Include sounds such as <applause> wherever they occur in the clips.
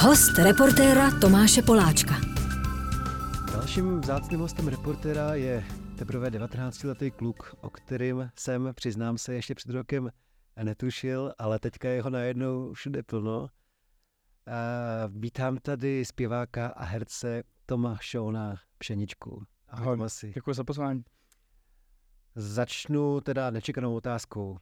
Host reportéra Tomáše Poláčka. Dalším vzácným hostem reportéra je teprve 19-letý kluk, o kterým jsem, přiznám se, ještě před rokem netušil, ale teďka jeho najednou všude plno. A vítám tady zpěváka a herce Toma Šona Pšeničku. Ahoj, Tomasi. děkuji za pozvání. Začnu teda nečekanou otázkou.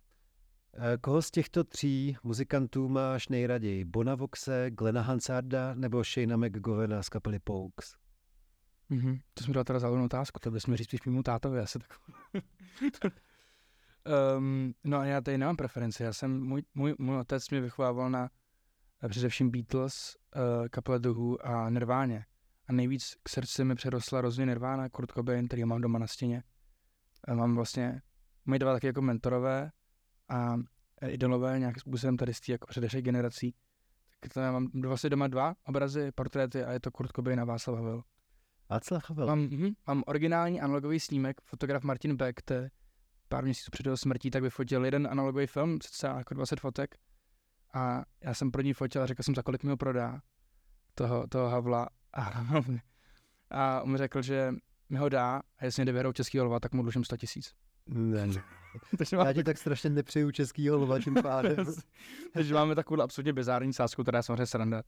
Eh, koho z těchto tří muzikantů máš nejraději? Bona Voxe, Glena Hansarda nebo Shayna McGovena z kapely Pokes? Mm-hmm. To jsem dal teda záludnou otázku, to mi říct spíš mému tátovi, asi tak. um, <laughs> no a já tady nemám preferenci, já jsem, můj, můj, můj otec mě vychovával na eh, především Beatles, uh, kapele The a Nirváně. A nejvíc k srdci mi přerostla rozhodně Nirvana, Kurt Cobain, který mám doma na stěně. A mám vlastně, moji dva taky jako mentorové, a eh, idolové nějakým způsobem tady z té jako předešlých generací. Tak to já mám vlastně doma dva obrazy, portréty a je to Kurt Cobain a Václav Havel. Václav Havel? Mám, hm, mám originální analogový snímek, fotograf Martin Beck, te, pár měsíců před jeho smrtí, tak vyfotil jeden analogový film, třeba jako 20 fotek. A já jsem pro ní fotil a řekl jsem, za kolik mi ho prodá, toho, toho Havla. A, <laughs> a on mi řekl, že mi ho dá a jestli mě jde vyhrou český lva, tak mu dlužím 100 tisíc. Ne, ne. <laughs> Já ti tak strašně nepřeju český lva tím pádem. <laughs> Takže máme takovou absolutně bizární sásku, která je samozřejmě sranda.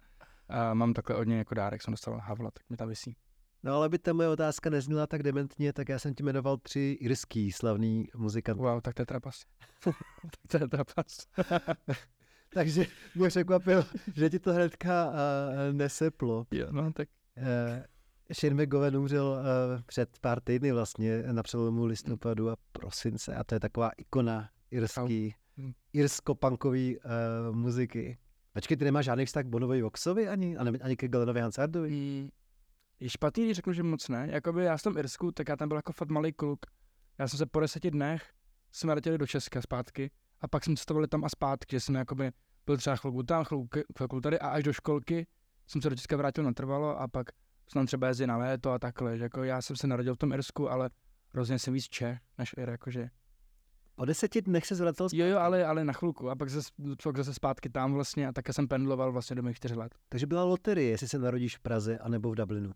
A mám takhle od něj jako dárek, jsem dostal Havla, tak mi tam vysí. No ale by ta moje otázka nezněla tak dementně, tak já jsem ti jmenoval tři irský slavný muzikant. Wow, tak to je trapas. <laughs> tak to je trapas. Takže mě překvapil, že ti to hnedka uh, neseplo. Jo, no tak. Uh, Shane McGowan umřel uh, před pár týdny vlastně na přelomu listopadu a prosince a to je taková ikona irský, hm. irsko-punkový uh, muziky. Počkej, ty nemáš žádný vztah k Bonovi Voxovi ani, ani, ani ke Glenovi Hansardovi? Mm, je špatný, když řeknu, že moc ne. Jakoby já jsem Irsku, tak já tam byl jako fakt malý kluk. Já jsem se po deseti dnech jsme letěli do Česka zpátky a pak jsme cestovali tam a zpátky, že jsem jakoby byl třeba chvilku tam, chvilku, chvilku tady a až do školky jsem se do Česka vrátil natrvalo a pak jsem tam třeba jezdil na léto a takhle. Že jako já jsem se narodil v tom Irsku, ale hrozně jsem víc Čech než Ir, jakože. Po deseti dnech se zvracel zpátky? Jo, jo, ale, ale na chvilku. A pak zase, pak zase zpátky tam vlastně a také jsem pendloval vlastně do mých čtyř let. Takže byla loterie, jestli se narodíš v Praze anebo v Dublinu.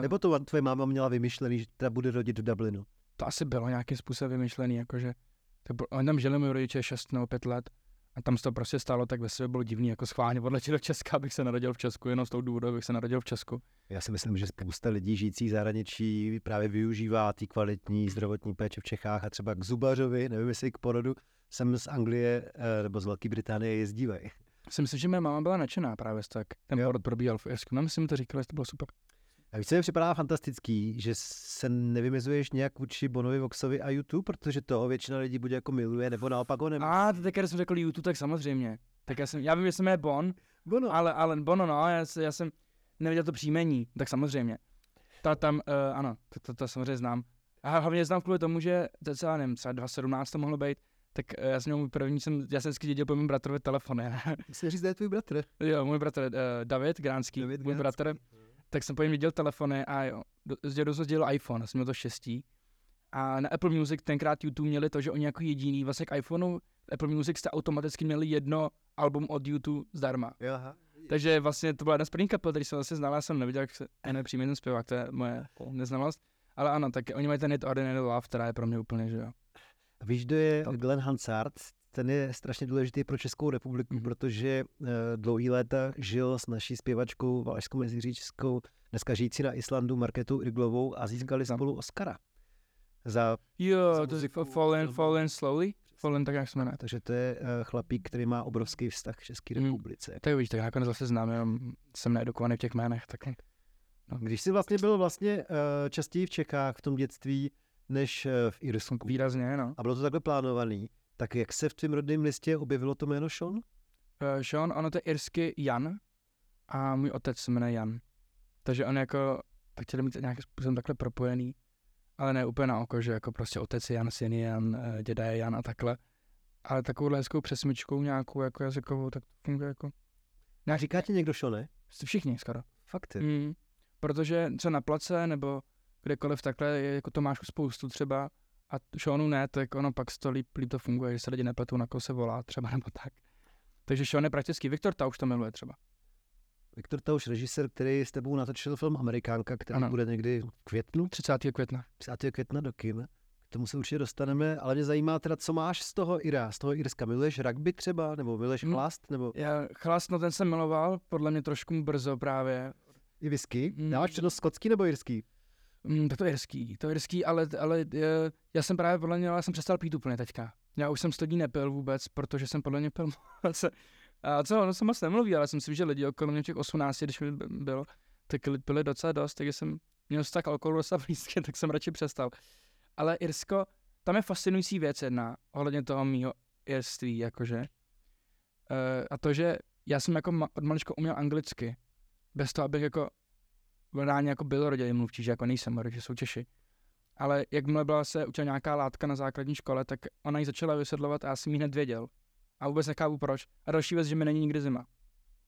Nebo to tvoje máma měla vymyšlený, že teda bude rodit v Dublinu? To asi bylo nějakým způsobem vymyšlený, jakože tak oni tam žili moji rodiče 6 nebo 5 let a tam se to prostě stalo, tak ve sebe bylo divný, jako schválně odletět do Česka, abych se narodil v Česku, jenom z toho důvodu, abych se narodil v Česku. Já si myslím, že spousta lidí žijících zahraničí právě využívá ty kvalitní zdravotní péče v Čechách a třeba k zubařovi, nevím jestli k porodu, jsem z Anglie eh, nebo z Velké Británie jezdívají. Si myslím, že moje máma byla nadšená právě z tak. Ten jo. porod probíhal v Irsku. No, myslím, to říkala, že to bylo super. A víš, co mi připadá fantastický, že se nevymezuješ nějak vůči Bonovi, Voxovi a YouTube, protože toho většina lidí bude jako miluje, nebo naopak ho nemá. A teď, když jsem řekl YouTube, tak samozřejmě. Tak já, jsem, já vím, že jsem je Bon, Bono. ale, ale Bono, no, já, já jsem neviděl to příjmení, tak samozřejmě. Ta tam, uh, ano, to, to, to samozřejmě znám. A hlavně znám kvůli tomu, že to celá, nevím, třeba 2017 to mohlo být, tak uh, já jsem měl můj první, jsem, já jsem vždycky dědil po mém bratrovi telefony. Musím říct, je tvůj bratr? Jo, můj bratr, uh, David Gránský, David můj Gránský. bratr tak jsem po něm viděl telefony a jo, dělal iPhone, jsem měl to štěstí. A na Apple Music tenkrát YouTube měli to, že oni jako jediný vlastně k iPhoneu v Apple Music jste automaticky měli jedno album od YouTube zdarma. Aha. Takže vlastně to byla jedna z prvních kapel, který jsem vlastně znal, já jsem neviděl, jak se nepřímý ten zpěvák, to je moje neznalost. Ale ano, tak oni mají ten It Ordinary Love, která je pro mě úplně, že jo. Víš, kdo je Glenn Hansard? Ten je strašně důležitý pro Českou republiku, mm. protože uh, dlouhý léta žil s naší zpěvačkou Valašskou meziříčskou, dneska žijící na Islandu, Marketou Irglovou a získali spolu Oscara. Za, jo, za to je Fallen, Fallen Slowly? Fallen, tak jak jsme ne. Takže to je uh, chlapík, který má obrovský vztah k České mm. republice. Tak víš, tak nakonec zase znám, jenom jsem needukovaný v těch jménech. Tak... No. Když jsi vlastně byl vlastně uh, častěji v Čechách v tom dětství, než v Irsku. Výrazně, no. A bylo to takhle plánovaný. Tak jak se v tvém rodném listě objevilo to jméno Sean? Uh, Sean, ono to je irsky Jan a můj otec se jmenuje Jan. Takže on jako, tak chtěl mít nějakým způsobem takhle propojený, ale ne úplně na oko, že jako prostě otec je Jan, syn je Jan, eh, děda je Jan a takhle. Ale takovou hezkou přesmičkou nějakou jako jazykovou, tak to funguje jako. Nějak... Říká ti někdo Sean, Všichni skoro. Fakt mm, protože co na place nebo kdekoliv takhle je jako Tomášku spoustu třeba, a Seanu ne, tak ono pak to líp, líp to funguje, že se lidi nepletou, na koho se volá třeba <laughs> nebo tak. Takže Sean je prakticky, Viktor Tauš to miluje třeba. Viktor Tauš, režisér, který s tebou natočil film Amerikánka, který Ano. bude někdy v květnu, 30. května. 30. května do kin. K tomu se určitě dostaneme, ale mě zajímá teda, co máš z toho Ira, z toho Irska. Miluješ rugby třeba, nebo miluješ Hmm. chlast, nebo Já chlast, no ten jsem miloval, podle mě trošku brzo právě. i whisky? Hmm. Dáváš přednost skotský nebo irský? Mm, to je jirský, to je jirský, ale, ale je, já jsem právě podle mě, já jsem přestal pít úplně teďka. Já už jsem sto dní nepil vůbec, protože jsem podle mě pil. <laughs> A co, ono se moc nemluví, ale jsem si, že lidi okolo mě těch 18, když mi bylo, tak li- pili docela dost, takže jsem měl tak alkoholu docela blízké, tak jsem radši přestal. Ale Irsko, tam je fascinující věc jedna, ohledně toho mýho irství, jakože. E, a to, že já jsem jako ma- od malička uměl anglicky, bez toho, abych jako reálně jako byl rodilý mluvčí, že jako nejsem, že jsou Češi. Ale jakmile byla se učila nějaká látka na základní škole, tak ona ji začala vysvětlovat a já jsem ji hned věděl. A vůbec nechápu proč. A další věc, že mi není nikdy zima.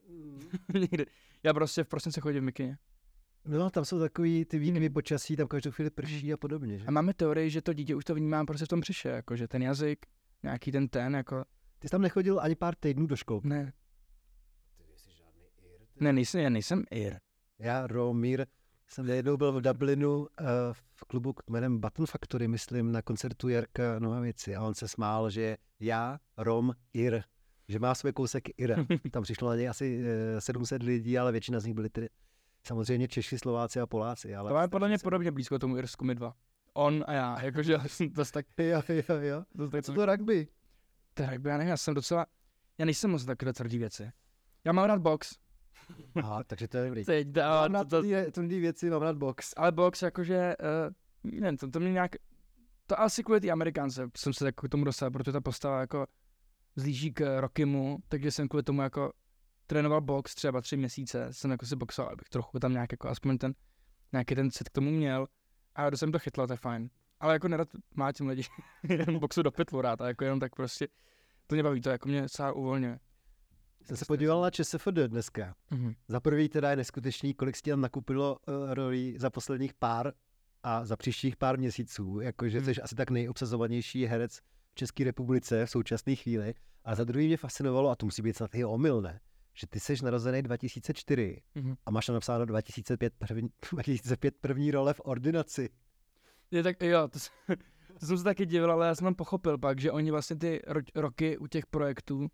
<laughs> nikdy. Já prostě v prosinci chodím v mikině. No, tam jsou takový ty výkyvy počasí, tam každou chvíli prší a podobně, že? A máme teorii, že to dítě už to vnímá prostě v tom přiše, jako že ten jazyk, nějaký ten ten, jako Ty jsi tam nechodil ani pár týdnů do školky. ne. Ne, nejsem, já nejsem Ir. Já, Romír, jsem jednou byl v Dublinu uh, v klubu jménem Button Factory, myslím, na koncertu Jarka Nohavici a on se smál, že já, Rom, Ir, že má svůj kousek Ir. <laughs> Tam přišlo na něj asi uh, 700 lidí, ale většina z nich byli tedy samozřejmě Češi, Slováci a Poláci. Ale To máme podle mě podobně blízko tomu Irsku my dva. On a já, jakože to tak, <laughs> Jo, jo, jo. to tak Co to rugby? Tak já nevím, já jsem docela, já nejsem moc takové tvrdý věci. Já mám rád box. Aha, takže to je dobrý. Teď Mám dává, rád to, to, ty tvrdý věci, mám rád box. ale box jakože, uh, nevím, to, to mě nějak, to asi kvůli té Amerikánce jsem se jako k tomu dostal, protože ta postava jako zlíží k Rockymu, takže jsem kvůli tomu jako trénoval box třeba tři měsíce, jsem jako si boxoval, abych trochu tam nějak jako aspoň ten, nějaký ten cit k tomu měl a to jsem to chytlo, to je fajn. Ale jako nerad mlátím lidi, <laughs> jen boxu do pytlu rád a jako jenom tak prostě, to mě baví, to jako mě docela uvolňuje. Jsem se podíval na ČSFD dneska. Mhm. Za prvý teda je neskutečný, kolik si tam nakupilo uh, rolí za posledních pár a za příštích pár měsíců. Jakože Hmm. jsi asi tak nejobsazovanější herec v České republice v současné chvíli. A za druhý mě fascinovalo, a to musí být snad i omyl, ne? Že ty jsi narozený 2004 Mhm. a máš tam napsáno 2005 první, <laughs> 2005 první role v ordinaci. Je tak, jo, to, jsem- <laughs> to jsem se taky divil, ale já jsem tam pochopil pak, že oni vlastně ty ro- roky u těch projektů,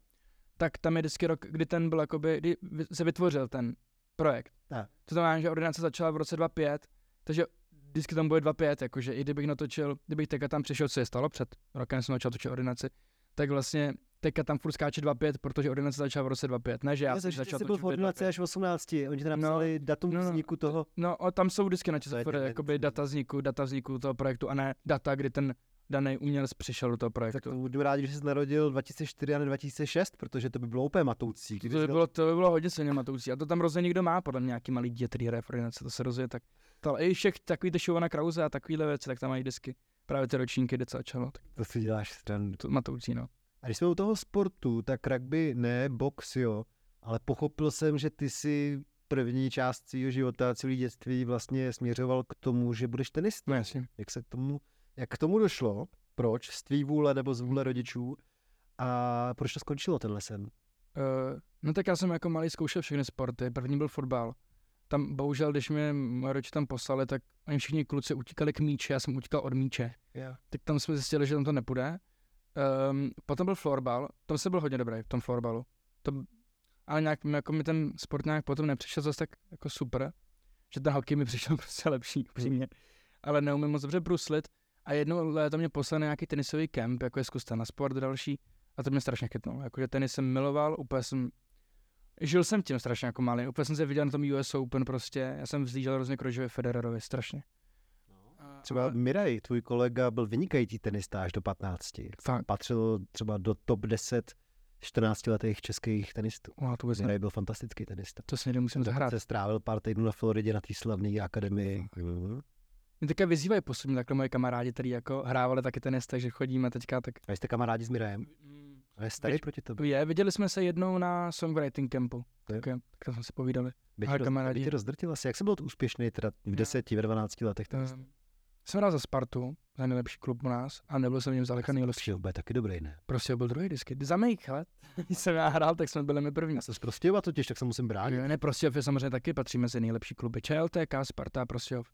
tak tam je vždycky rok, kdy ten byl jakoby, kdy se vytvořil ten projekt. Tak. To znamená, že ordinace začala v roce 2005, takže vždycky tam bude 2005, jakože i kdybych natočil, kdybych teďka tam přišel, co je stalo před rokem, jsem začal točit ordinaci, tak vlastně teďka tam furt skáče 25, protože ordinace začala v roce 25, ne že já jsem začal jsi byl točit v ordinaci až v 18. Oni tam No, napsali datum no, no, vzniku toho. No, tam jsou vždycky na dementní. jakoby data vzniku, data vzniku toho projektu a ne data, kdy ten daný umělec přišel do toho Tak projektu. to budu rád, že jsi narodil 2004 a ne 2006, protože to by bylo úplně matoucí. To, Kdyby to, jsi by bylo, to by bylo hodně silně matoucí. A to tam rozhodně někdo má, podle mě nějaký malý v ordinaci, to se rozjeje tak. To, ale i všech takový Šovana Krause a takovýhle věci, tak tam mají disky. Právě ty ročníky, kde začalo, tak to si děláš stran. to matoucí, no. A když jsme u toho sportu, tak rugby ne, box jo, ale pochopil jsem, že ty si první část svého života, celý dětství vlastně směřoval k tomu, že budeš tenista. No jasně. Jak se k tomu, jak k tomu došlo? Proč? Z tvý vůle nebo z vůle rodičů? A proč to skončilo tenhle sen? Uh, no tak já jsem jako malý zkoušel všechny sporty. První byl fotbal. Tam bohužel, když mě moje rodiče tam poslali, tak oni všichni kluci utíkali k míči, já jsem utíkal od míče. Yeah. tak tam jsme zjistili, že tam to nepůjde. Um, potom byl florbal, tam jsem byl hodně dobrý v tom florbalu. To, ale nějak jako mi ten sport nějak potom nepřišel zase tak jako super, že ten hokej mi přišel <laughs> prostě lepší, upřímně. Ale neumím moc dobře bruslit a jednou léto mě poslali na nějaký tenisový kemp, jako je zkuste na sport další a to mě strašně chytnulo. Jakože tenis jsem miloval, úplně jsem Žil jsem tím strašně jako malý, úplně jsem se viděl na tom US Open prostě, já jsem vzlížel hrozně k Rogerovi Federerovi, strašně. A- Třeba ale- Miraj, tvůj kolega, byl vynikající tenista až do 15. Fakt. Patřil třeba do top 10 14-letých českých tenistů. Wow, to. Miraj byl fantastický tenista. To si musím zahrát. Se strávil pár týdnů na Floridě na té slavné akademii. Mhm. Mě teďka vyzývají postupně takhle moje kamarádi, který jako hrávali taky tenis, takže chodíme teďka tak. A jste kamarádi s Mirajem? A je starý Věč- proti tobě. Je, viděli jsme se jednou na songwriting campu. Tak, tak tam jsme si povídali. By tě, roz, kamarádi- by tě rozdrtil asi. Jak jsem byl úspěšný teda v No. 10, ve 12 letech? tenista? Um, jsem hrál za Spartu, za nejlepší klub u nás, a nebyl jsem v něm zdaleka nejlepší. Prostě bude taky dobrý, ne? Prostě byl druhý disky. Za mých let, <laughs> když jsem já hrál, tak jsme byli my první. Já jsem z Prostějova totiž, tak se musím bránit. Ne, Prostějov je samozřejmě taky patří mezi nejlepší kluby. ČLTK, Sparta, Prostějov,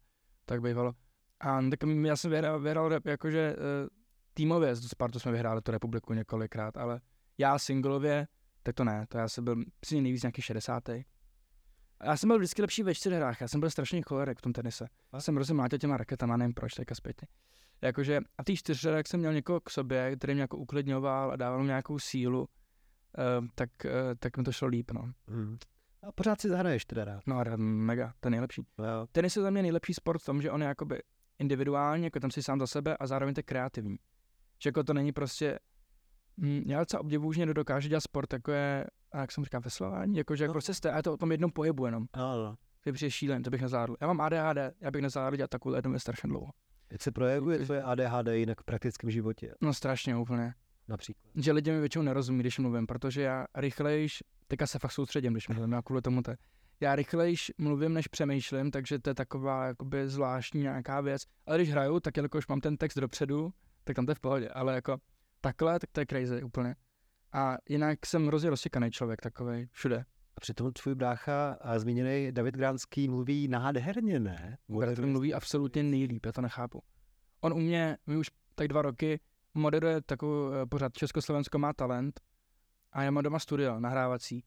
tak bývalo. A tak já jsem vyhrál, vyhrál jakože uh, týmově, s Spartu jsme vyhráli tu republiku několikrát, ale já singlově, tak to ne, to já jsem byl přesně nejvíc nějaký 60. Já jsem byl vždycky lepší ve čtyřhrách, já jsem byl strašný cholerek v tom tenise. Já jsem hrozně mlátil těma raketama, nevím proč, teďka zpětně. Jakože, a ty čtyřhrách jsem měl někoho k sobě, který mě jako uklidňoval a dával mi nějakou sílu, uh, tak, uh, tak mi to šlo líp, no. Hmm. A pořád si zahraješ teda rád. No, mega, to je nejlepší. Jo. Tenis je za mě nejlepší sport v tom, že on je jakoby individuální, jako tam si sám za sebe a zároveň to je kreativní. Že jako to není prostě, hm, já docela obdivuju, že někdo dokáže dělat sport, jako je, a jak jsem říkal, veslování, jako že jako No. prostě jste, a je to o tom jednom pohybu jenom. No, no. To je přijde šílen, to bych nezvládl. Já mám ADHD, já bych nezvládl dělat takovou jednu věc strašně dlouho. Jak se projevuje tvoje ADHD jinak v praktickém životě? No strašně úplně. Například. Že lidi mi většinou nerozumí, když mluvím, protože já rychlejš, teďka se fakt soustředím, když mluvím, já kvůli tomu to. Já rychlejš mluvím, než přemýšlím, takže to je taková jakoby zvláštní nějaká věc. Ale když hraju, tak jelikož mám ten text dopředu, tak tam to je v pohodě. Ale jako takhle, tak to je crazy úplně. A jinak jsem hrozně roztěkaný člověk takový všude. A přitom tvůj brácha a zmíněný David Gránský mluví nádherně, ne? Mluví absolutně nejlíp, já to nechápu. On u mě, my už tak dva roky, moderuje takovou eh, pořád Československo má talent a já mám doma studio nahrávací,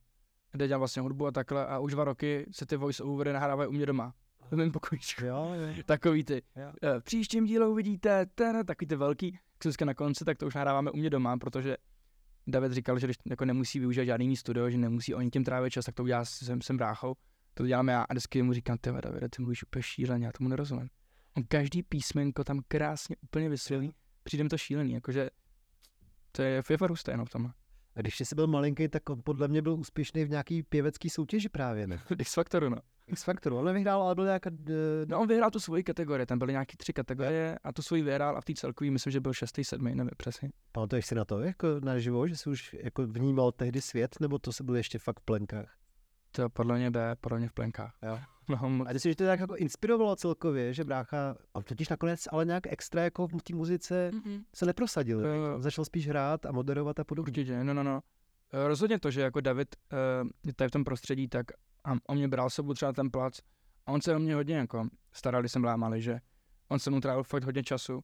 kde dělám vlastně hudbu a takhle a už dva roky se ty voice overy nahrávají u mě doma. V mém pokojíčku. Jo, jo. <laughs> Takový ty. Jo. eh, V příštím dílu uvidíte ten, takový ty velký, vždycky na konci, tak to už nahráváme u mě doma, protože David říkal, že když jako nemusí využít žádný jiný studio, že nemusí o nikým trávit čas, tak to udělá s, jsem, jsem bráchou. To dělám já a vždycky mu říkám, ty Davide, ty mluvíš úplně šíleně, já tomu nerozumím. On každý písmenko tam krásně úplně vysvětlí, přijde mi to šílený, jakože to je, fakt husté, no, v tomhle. A když jsi byl malinký, tak on podle mě byl úspěšný v nějaký pěvecký soutěži právě, ne? <laughs> X Factoru, no. X Factoru, on nevyhrál, ale byl nějaká... d- No on vyhrál tu svoji kategorii, tam byly nějaký tři kategorie a tu svoji vyhrál a v té celkový myslím, že byl šestý, sedmý, nevím přesně. Pamatuješ si na to, jako naživo, že jsi už jako vnímal tehdy svět, nebo to se byl ještě fakt v plenkách? To podle mě B, podle mě v plenkách. Jo. <laughs> No, A ty si, že to tak jako inspirovalo celkově, že brácha, a totiž nakonec ale nějak extra jako v té muzice se neprosadil. Jo. On začal spíš hrát a moderovat a podobně. Určitě, no, no, no. Eh, Rozhodně to, že jako David uh, je tady v tom prostředí, tak a on mě bral sebou třeba ten plac a on se o mě hodně jako staral, když jsem malý, že on se mu trávil fakt hodně času.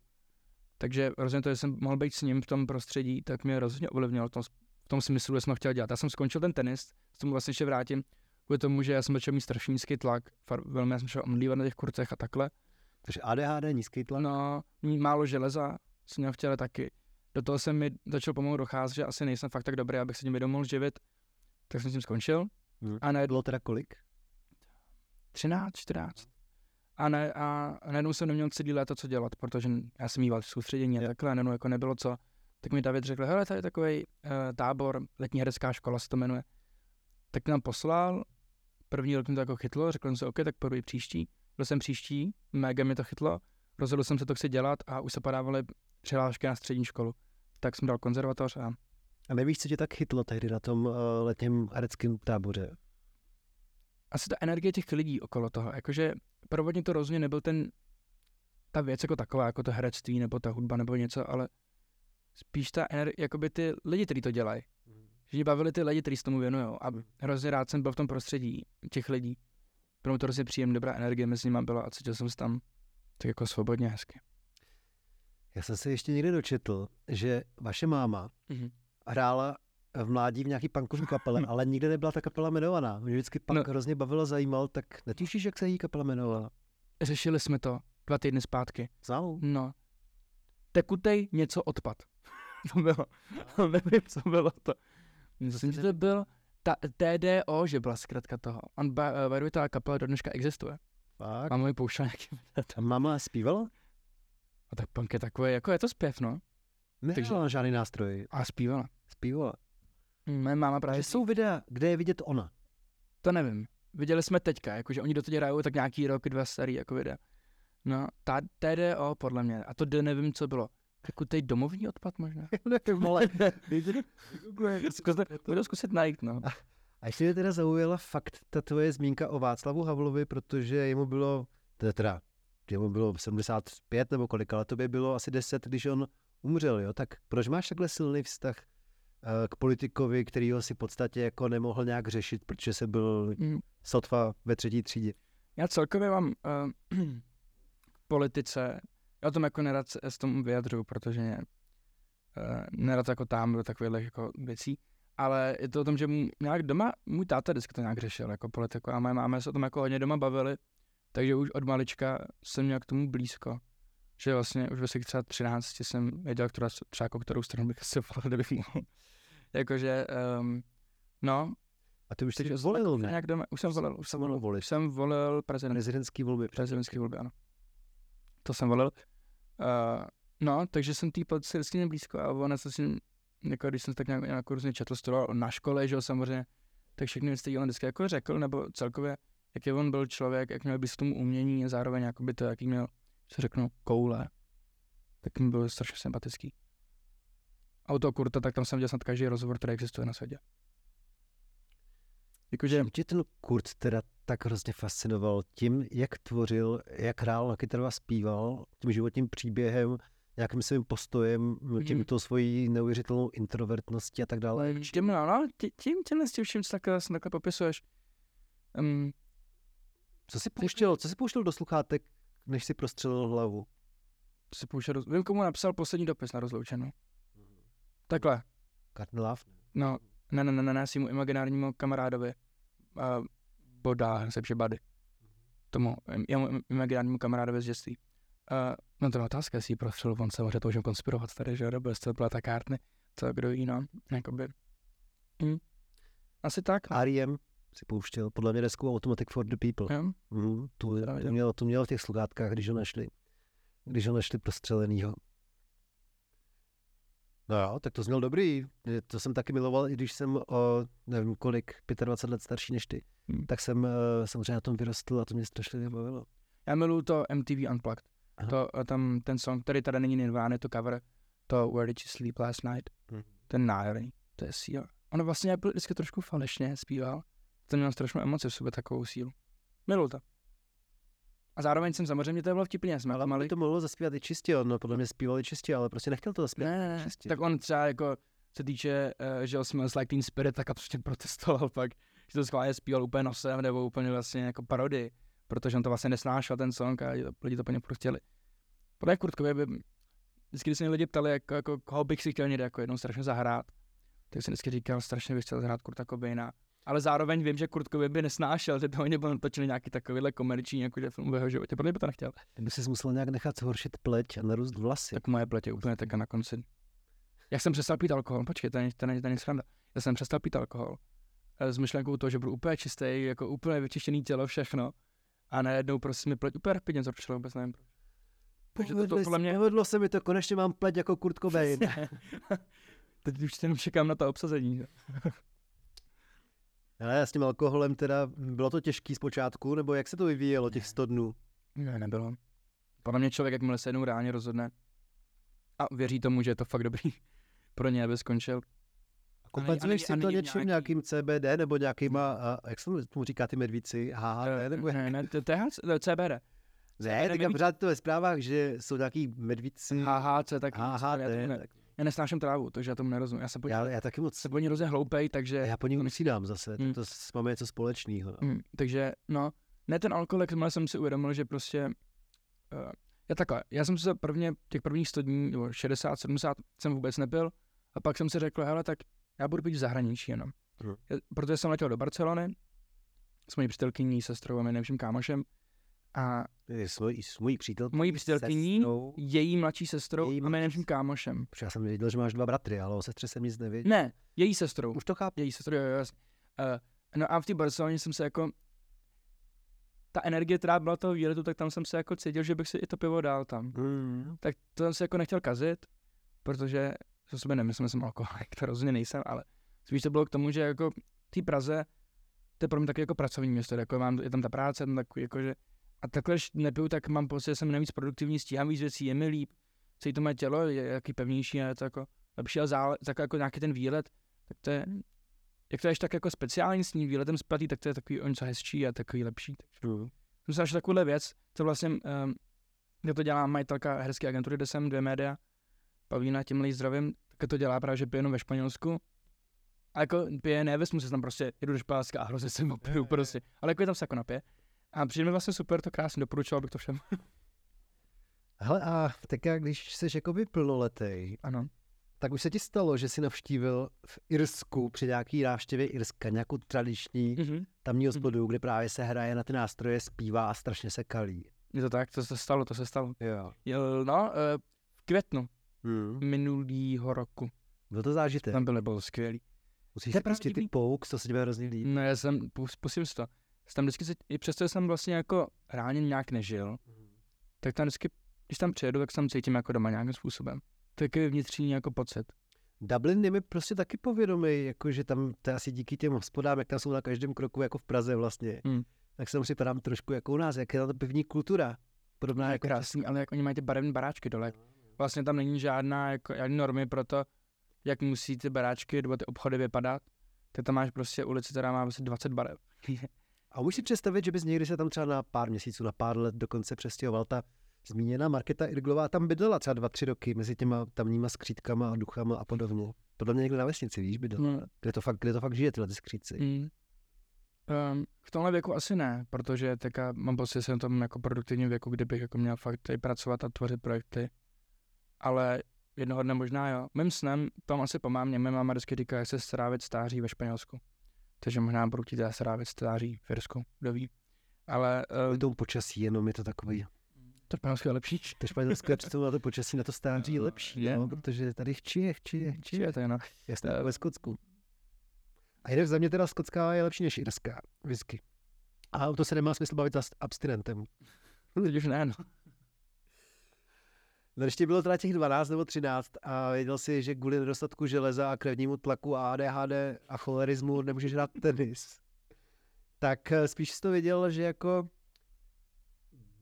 Takže rozhodně to, že jsem mohl být s ním v tom prostředí, tak mě rozhodně ovlivnilo v tom, v tom smyslu, že jsem chtěl dělat. Já jsem skončil ten tenis, s tomu vlastně ještě vrátím, kvůli tomu, že já jsem začal mít strašně nízký tlak, far, velmi já jsem šel omdlívat na těch kurcech a takhle. Takže ADHD, nízký tlak. No, málo železa jsem měl v těle taky. Do toho jsem mi začal pomalu docházet, že asi nejsem fakt tak dobrý, abych se tím mohl živit. Tak jsem s tím skončil. Hmm. A najednou Bylo teda kolik? 13, 14. A, ne, a najednou jsem neměl celý léto co dělat, protože já jsem mýval soustředění a takhle, a najednou jako nebylo co. Tak mi David řekl, hele, tady je takový uh, tábor, letní herecká škola se to jmenuje. Tak nám poslal, první rok mi to jako chytlo, řekl jsem si, OK, tak i příští. Byl jsem příští, mega mi to chytlo, rozhodl jsem se to chci dělat a už se podávaly přihlášky na střední školu. Tak jsem dal konzervatoř a A nevíš, co tě tak chytlo tehdy na tom uh, letním hereckém táboře? asi ta energie těch lidí okolo toho, jakože provodně to rozhodně nebyl ten, ta věc jako taková, jako to herectví nebo ta hudba nebo něco, ale spíš ta energie, jakoby ty lidi, kteří to dělají. Že mě bavili ty lidi, kteří se tomu věnují. A hrozně rád jsem byl v tom prostředí těch lidí. Pro mě to hrozně příjemná, dobrá energie mezi nimi byla a cítil jsem se tam tak jako svobodně hezky. Já jsem se ještě někde dočetl, že vaše máma Mhm. hrála v mládí v nějaký punkový kapele, <laughs> ale nikde nebyla ta kapela jmenovaná. Mě vždycky punk No. hrozně bavilo, zajímal, tak netušíš, jak se její kapela jmenovala? Řešili jsme to dva týdny zpátky. Znám. No. Tekutej něco odpad. <laughs> to bylo. <laughs> Nevím, co bylo to. Myslím, že to byl ta TDO, že byla zkrátka toho. On by, way, ta kapela do dneška existuje. Fakt. Mám mi pouštěl nějaký A máma zpívala? A tak punk je takový, jako je to zpěv, no. Nehrala na žádný nástroj. A zpívala. Zpívala. Moje máma právě, Takže jsou videa, kde je vidět ona. to nevím. Viděli jsme teďka, jakože oni do toho hrajou tak nějaký rok, dva starý, jako videa. No, ta TDO podle mě, a to D nevím, co bylo. Tekutej domovní odpad možná. <laughs> Nevím, ale... <laughs> Zkuste, budu zkusit najít, no. A ještě mě teda zaujala fakt ta tvoje zmínka o Václavu Havlovi, protože jemu bylo, je teda jemu bylo 75 nebo kolik, ale to by bylo asi 10, když on umřel, jo? Tak proč máš takhle silný vztah eh, k politikovi, který ho si v podstatě jako nemohl nějak řešit, protože se byl Mm. sotva ve třetí třídě? Já celkově mám uh, <clears throat> politice, já o tom jako nerad se s tomu vyjadřuju, protože uh, nerad jako tam do takových jako věcí, ale je to o tom, že mu nějak doma, můj táta vždycky to nějak řešil jako politiku a moje máma se o tom jako hodně doma bavili, takže už od malička jsem měl k tomu blízko. Že vlastně už ve svých třeba 13 jsem věděl, která, třeba jako kterou stranu bych asi volil, <laughs> kdybych mohl. Jakože, um, no, A ty už jsi volil, ne? nějak doma, už jsem volil, už jsem volil, volit. už jsem volil prezident Prezidentský volby. prezidentské volby, ano. To jsem volil. Uh, no, takže jsem tý vždycky měl blízko a ona se s jako když jsem tak nějak, nějak různě četl, studoval na škole, že jo, samozřejmě, tak všechny věci on vždycky jako řekl, nebo celkově, jaký on byl člověk, jak měl být k tomu umění a zároveň jakoby to, jaký měl, co řeknu, koule, tak mi byl strašně sympatický. A u toho Kurta, tak tam jsem dělal snad každý rozhovor, který existuje na světě. Jakože, Čím tě ten Kurt teda tak hrozně fascinoval tím, jak tvořil, jak hrál na kytaru a zpíval, tím životním příběhem, nějakým svým postojem, tím Mhm. tou svojí neuvěřitelnou introvertností a tak dále. tím, no, no, tí- tím, tímhle s tím vším, co takhle, co takhle popisuješ. Um, Co si pouštěl, co si pouštěl do sluchátek, než si prostřelil hlavu? to si pouštěl, vím, komu napsal poslední dopis na rozloučenou. Takhle, Cardinal no, ne, ne, ne, ne, ne, svýmu imaginárnímu kamarádovi, uh, Boda, se píše Buddy, tomu imaginárnímu kamarádovi z dětství. Uh, no to je otázka, jestli ji prostřelil, on se může to můžeme konspirovat tady, že nebo jestli to byla ta kártny, co kdo jí, no, jakoby. Hm. Asi tak. R.E.M. si pouštěl, podle mě desku Automatic for the People. Jo? Mm, tu, tu, měl, tu měl v těch sluchátkách, když ho našli. Když ho našli prostřelenýho. No jo, tak to zněl dobrý. To jsem taky miloval, i když jsem o, nevím kolik, 25 let starší než ty. Hmm. Tak jsem uh, samozřejmě na tom vyrostl a to mě strašně bavilo. Já miluju to MTV Unplugged. Aha. To, eh, tam ten song, který tady není Nirvana, je to cover, to Where Did You Sleep Last Night, Mhm. ten nádherný, to je síla. Ono vlastně byl vždycky trošku falešně zpíval, to měl strašnou emoci v sobě, takovou sílu. Miluju to. A zároveň jsem samozřejmě, to bylo vtipně, jsme Ale on mali. to mohlo zaspívat i čistě, on no, podle mě zpíval i čistě, ale prostě nechtěl to zaspívat. Ne, ne, ne. čistě. Tak on třeba jako, se týče, uh, že Smells Like Teen Spirit, tak absolutně protestoval pak, že to schválně zpíval úplně nosem, nebo úplně vlastně jako parody, protože on to vlastně nesnášel ten song a lidi to, to úplně chtěli. Podle Kurtkově by, vždycky, když se mě lidi ptali, jako, jako, koho bych si chtěl někde jako jednou strašně zahrát, tak jsem vždycky říkal, strašně bych chtěl zahrát Kurta Cobaina. Ale zároveň vím, že Kurt Cobain by nesnášel, že to oni byl natočili nějaký takovýhle komerční jakože film v jeho životě, protože by to nechtěl. Ty by si musel nějak nechat zhoršit pleť a narůst vlasy. Tak moje pleť je úplně taká na konci. Jak jsem přestal pít alkohol, počkej, to není, to není, to není sranda. Já jsem přestal pít alkohol s myšlenkou toho, že budu úplně čistý, jako úplně vyčištěný tělo, všechno. A najednou prostě mi pleť úplně rapidně zhoršila, vůbec nevím. proč. Takže to, to podle mě... Povedlo se mi to, konečně mám pleť jako Kurt Cobain. <laughs> Teď už jenom čekám na to obsazení. Ale <laughs> s tím alkoholem teda, bylo to těžký zpočátku, nebo jak se to vyvíjelo těch 100 dnů? Ne, nebylo. Podle mě člověk, jakmile se jednou reálně rozhodne a věří tomu, že je to fakt dobrý <laughs> pro ně, aby skončil. A kompenzuješ si to něčím, nějaký- nějakým CBD, nebo nějakýma, a, jak se tomu říká ty medvíci, HHT, Eh, nebo jak? ne, ne, to, to je CBD. Ne, CBD tak pořád to ve zprávách, že jsou nějaký medvíci, HHC, tak HHT, já, ne, nesnáším trávu, takže já tomu nerozumím. Já jsem po, já, já taky moc, jsem po ní hrozně hloupej, takže, já po ní usínám zase, Hmm. to máme něco společného. No. mm, takže no, ne ten alkohol, jakmile jsem si uvědomil, že prostě, uh, já takhle, já jsem se prvně, těch prvních 100 dní, nebo 60, 70 jsem vůbec nepil, a pak jsem si řekl, hele, tak já budu pít v zahraničí jenom. Hmm. Protože jsem letěl do Barcelony s mojí přítelkyní, sestrou a mým nejlepším kámošem a Je s mojí, s mojí přítel. mojí přítelkyní, sestrou. její mladší sestrou Její a mým mladší nejlepším kámošem. Protože já jsem věděl, že máš dva bratry, ale o sestře jsem nic nevěděl. Ne, její sestrou. Už to chápu. její sestru, jo, jo, jasně. Uh, no a v té Barceloně jsem se jako, ta energie, která byla toho výletu, tak tam jsem se jako cítil, že bych si i to pivo dal tam. Mm. Tak to jsem se jako nechtěl kazit, protože to sobě nemyslím, že jsem alkoholik, to rozhodně nejsem, ale spíš to bylo k tomu, že jako v té Praze, to je pro mě taky jako pracovní město, jako mám, je tam ta práce, tam takový jako, že a takhle, když nepiju, tak mám pocit, že jsem navíc produktivní, stíhám víc věcí, je mi líp, celé to moje tělo je jaký pevnější a je to jako lepší, ale zále, tak jako nějaký ten výlet, tak to je, jak to je tak jako speciální s tím výletem splatý, tak to je takový o něco hezčí a takový lepší. Takže Mm. jsem se takovouhle věc, co vlastně um, kde to dělá majitelka herské agentury, kde jsem dvě média, Pavlína Timlej zdravím, tak to dělá právě, že pije jenom ve Španělsku. A jako pije, nevezmu se tam prostě, jedu do Španělska a hrozně se opiju prostě. Ale jako je tam se jako napije. A přijde mi vlastně super, to krásně, doporučoval bych to všem. <laughs> Hele, a tak jak když jsi jakoby plnoletý, ano. tak už se ti stalo, že jsi navštívil v Irsku při nějaký návštěvě Irska nějakou tradiční Mm-hmm. tamní hospodu, kde právě se hraje na ty nástroje, zpívá a strašně se kalí. Je to tak, to se stalo, to se stalo. Jo. Jel, no, eh, v květnu Hmm. minulýho roku. Byl to zážitek. Tam byly, bylo skvělý. Musíš To je si pustit ty. Pokes, to se ti bude hrozně líbit. No já jsem, pus- pustím si to. Tam vždycky se, i přesto, jsem vlastně jako reálně nějak nežil, tak tam vždycky, když tam přijedu, tak se tam cítím jako doma nějakým způsobem. To je takový vnitřní jako pocit. Dublin je mi prostě taky povědomý, jako že tam, to asi díky těm hospodám, jak tam jsou na každém kroku, jako v Praze vlastně, Hmm. tak se tam připadám trošku jako u nás, jak je tam ta pivní kultura. Podobná je jako krásný, ale jak oni mají ty barevné baráčky dole. Vlastně tam není žádná jako, žádný normy pro to, jak musí ty baráčky nebo ty obchody vypadat. Tak tam máš prostě ulici, která má prostě 20 barev. <laughs> A můžeš si představit, že bys někdy se tam třeba na pár měsíců, na pár let dokonce přestěhoval ta zmíněná Markéta Irglová tam bydlela třeba dva, tři roky mezi těma tamníma skřítkama a duchama a podobně. Podle mě někde na vesnici, víš, bydl. No, Kde to fakt, kde to fakt žije, tyhle ty skříci. Mm. Um, v tomhle věku asi ne, protože teďka mám pocit, že jsem tam jako produktivním věku, kde bych jako měl fakt tady pracovat a tvořit projekty. Ale jednoho dne možná jo. Mým snem, tam asi po mámě, mé máma vždycky říká, jak se strávit stáří ve Španělsku. Takže možná budu chtít strávit stáří v Irsku, kdo ví. Ale Kvůli um, tomu počasí, jenom je to takový. to Španělsko je lepší. To španělské je přitom na to počasí na to stáří je lepší, Je. no, protože tady chčije, chčije, Či chčije. je to no. Jasně, Eh, ve Skotsku. A jinak za mě teda skotská je lepší než irská whisky. A o to se nemá smysl bavit s abstinentem. Teď už ne, no. No, když ti bylo teda těch 12 nebo 13 a věděl si, že kvůli nedostatku železa a krevnímu tlaku a ADHD a cholerismu nemůžeš hrát tenis, tak eh, spíš jsi to věděl, že jako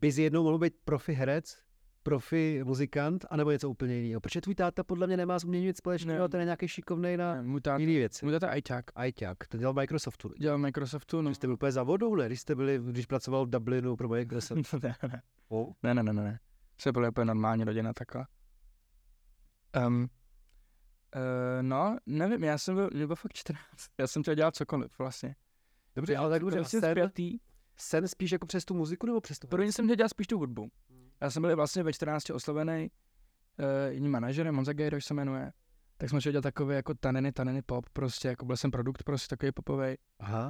bys jednou mohl být profi herec, profi muzikant, anebo něco úplně jiného. Protože tvůj táta podle mě nemá s uměním nic společného, Ne. ten je nějaký šikovnej na jiné věci. můj táta ajťák. Ajťák, to dělal Microsoftu. Dělal Microsoftu, no. Vy jste byl úplně za vodou, ne? Když jste byli, když pracoval v Dublinu pro Microsoft. <laughs> ne, ne. Oh. Ne, ne, ne, ne, ne. Jsme byli úplně normální rodina takhle. Um, uh, no, nevím, já jsem byl, mě bylo fakt 14. <laughs> Já jsem chtěl dělat cokoliv vlastně. Dobře, ale tak dobře, Prostě sen, zpětý. sen spíš jako přes tu muziku nebo přes tu První jsem chtěl dělat spíš tu hudbu. Já jsem byl vlastně ve 14 oslovený uh, jedním manažerem, Monza Gejroš se jmenuje. Tak jsme dělat takové jako taneny, taneny pop, prostě, jako byl jsem produkt prostě takový popový.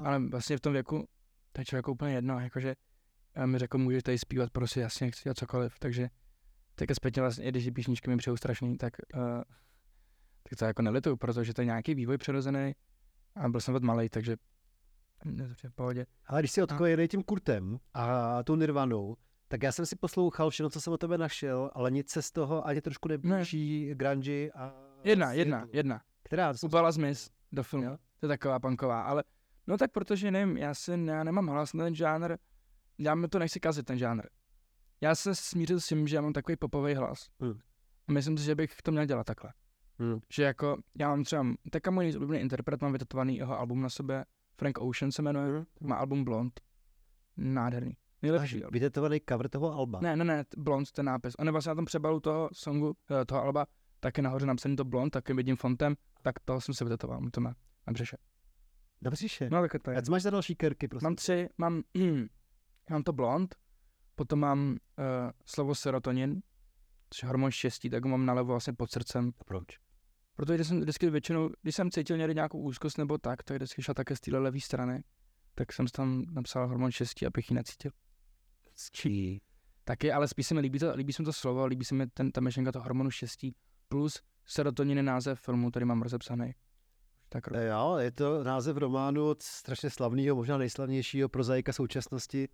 Ale vlastně v tom věku, to je člověku úplně jedno, jakože a mi řekl, můžeš tady zpívat prostě jasně, chci dělat cokoliv, takže teďka zpětně vlastně, i když ty písničky mi přijou strašný, tak, uh, tak to jako nelituju, protože to je nějaký vývoj přirozený a byl jsem od malý, takže v pohodě. ale když jsi odkojený tím Kurtem a tou Nirvanou, tak já jsem si poslouchal všechno, co jsem o tebe našel, ale nic se z toho ani trošku neblíží ne. grunge a... Jedna, Seattle. jedna, jedna. Která? Ubala Smith do filmu, Jo. to je taková punková, ale no tak protože nevím, já si, já nemám hlas na ten žánr, já mi to nechci kazit ten žánr. Já se smířil s tím, že já mám takový popový hlas. Hmm. A myslím si, že bych to měl dělat takhle. Hmm. Že jako, já mám třeba, teďka můj oblíbený interpret, mám vytetovaný jeho album na sebe, Frank Ocean se jmenuje, Hmm. má album Blond. Nádherný. Nejlepší. album. Vytetovaný cover toho alba. Ne, ne, ne, Blond, ten nápis. On je vlastně na tom přebalu toho songu, eh, toho alba, taky nahoře napsaný to Blond, taky vidím fontem, tak to jsem se vytetoval, to má na břeše. Na břiše. No, tak to je. A co máš za další kerky, prosím? Mám tři, mám, <clears throat> mám to blond, potom mám uh, slovo serotonin, což je hormon štěstí, tak ho mám nalevo vlastně pod srdcem. A proč? Protože jsem vždycky většinou, když jsem cítil někdy nějakou úzkost nebo tak, tak vždycky šel také z té levé strany, tak jsem tam napsal hormon štěstí, abych ji necítil. Ský. Taky, ale spíš se mi líbí, to, líbí se mi to slovo, líbí se mi ten, ta myšlenka toho hormonu štěstí, plus serotonin je název filmu, který mám rozepsaný. Tak E, Jo, je to název románu od strašně slavného, možná nejslavnějšího prozaika současnosti,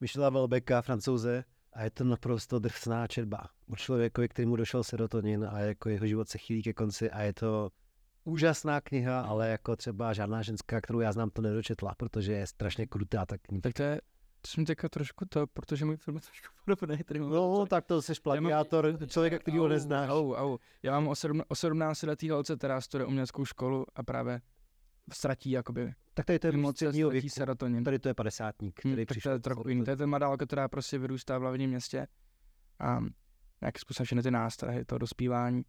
Michela Welbecka, francouze, a je to naprosto drsná četba. O člověkovi, kterému došel serotonin a jako jeho život se chýlí ke konci a je to úžasná kniha, ale jako třeba žádná ženská, kterou já znám, to nedočetla, protože je strašně krutá ta kniha. tak to je, to jsem teďka trošku to, protože můj film je trošku <laughs> podobný. Který mám No, napsaný. tak to jsi plagiátor člověka, který ho neznáš. Au, au. Já mám o 17 letý holce, která studuje uměleckou školu a právě ztratí jakoby Tak tady to je středního ztratí věku. serotonin. Tady to je padesátník, Hm, který to přišel. je trochu jiný. To je ten mladá holka, která prostě vyrůstá v hlavním městě a nějakým způsobem všechny ty nástroje, to dospívání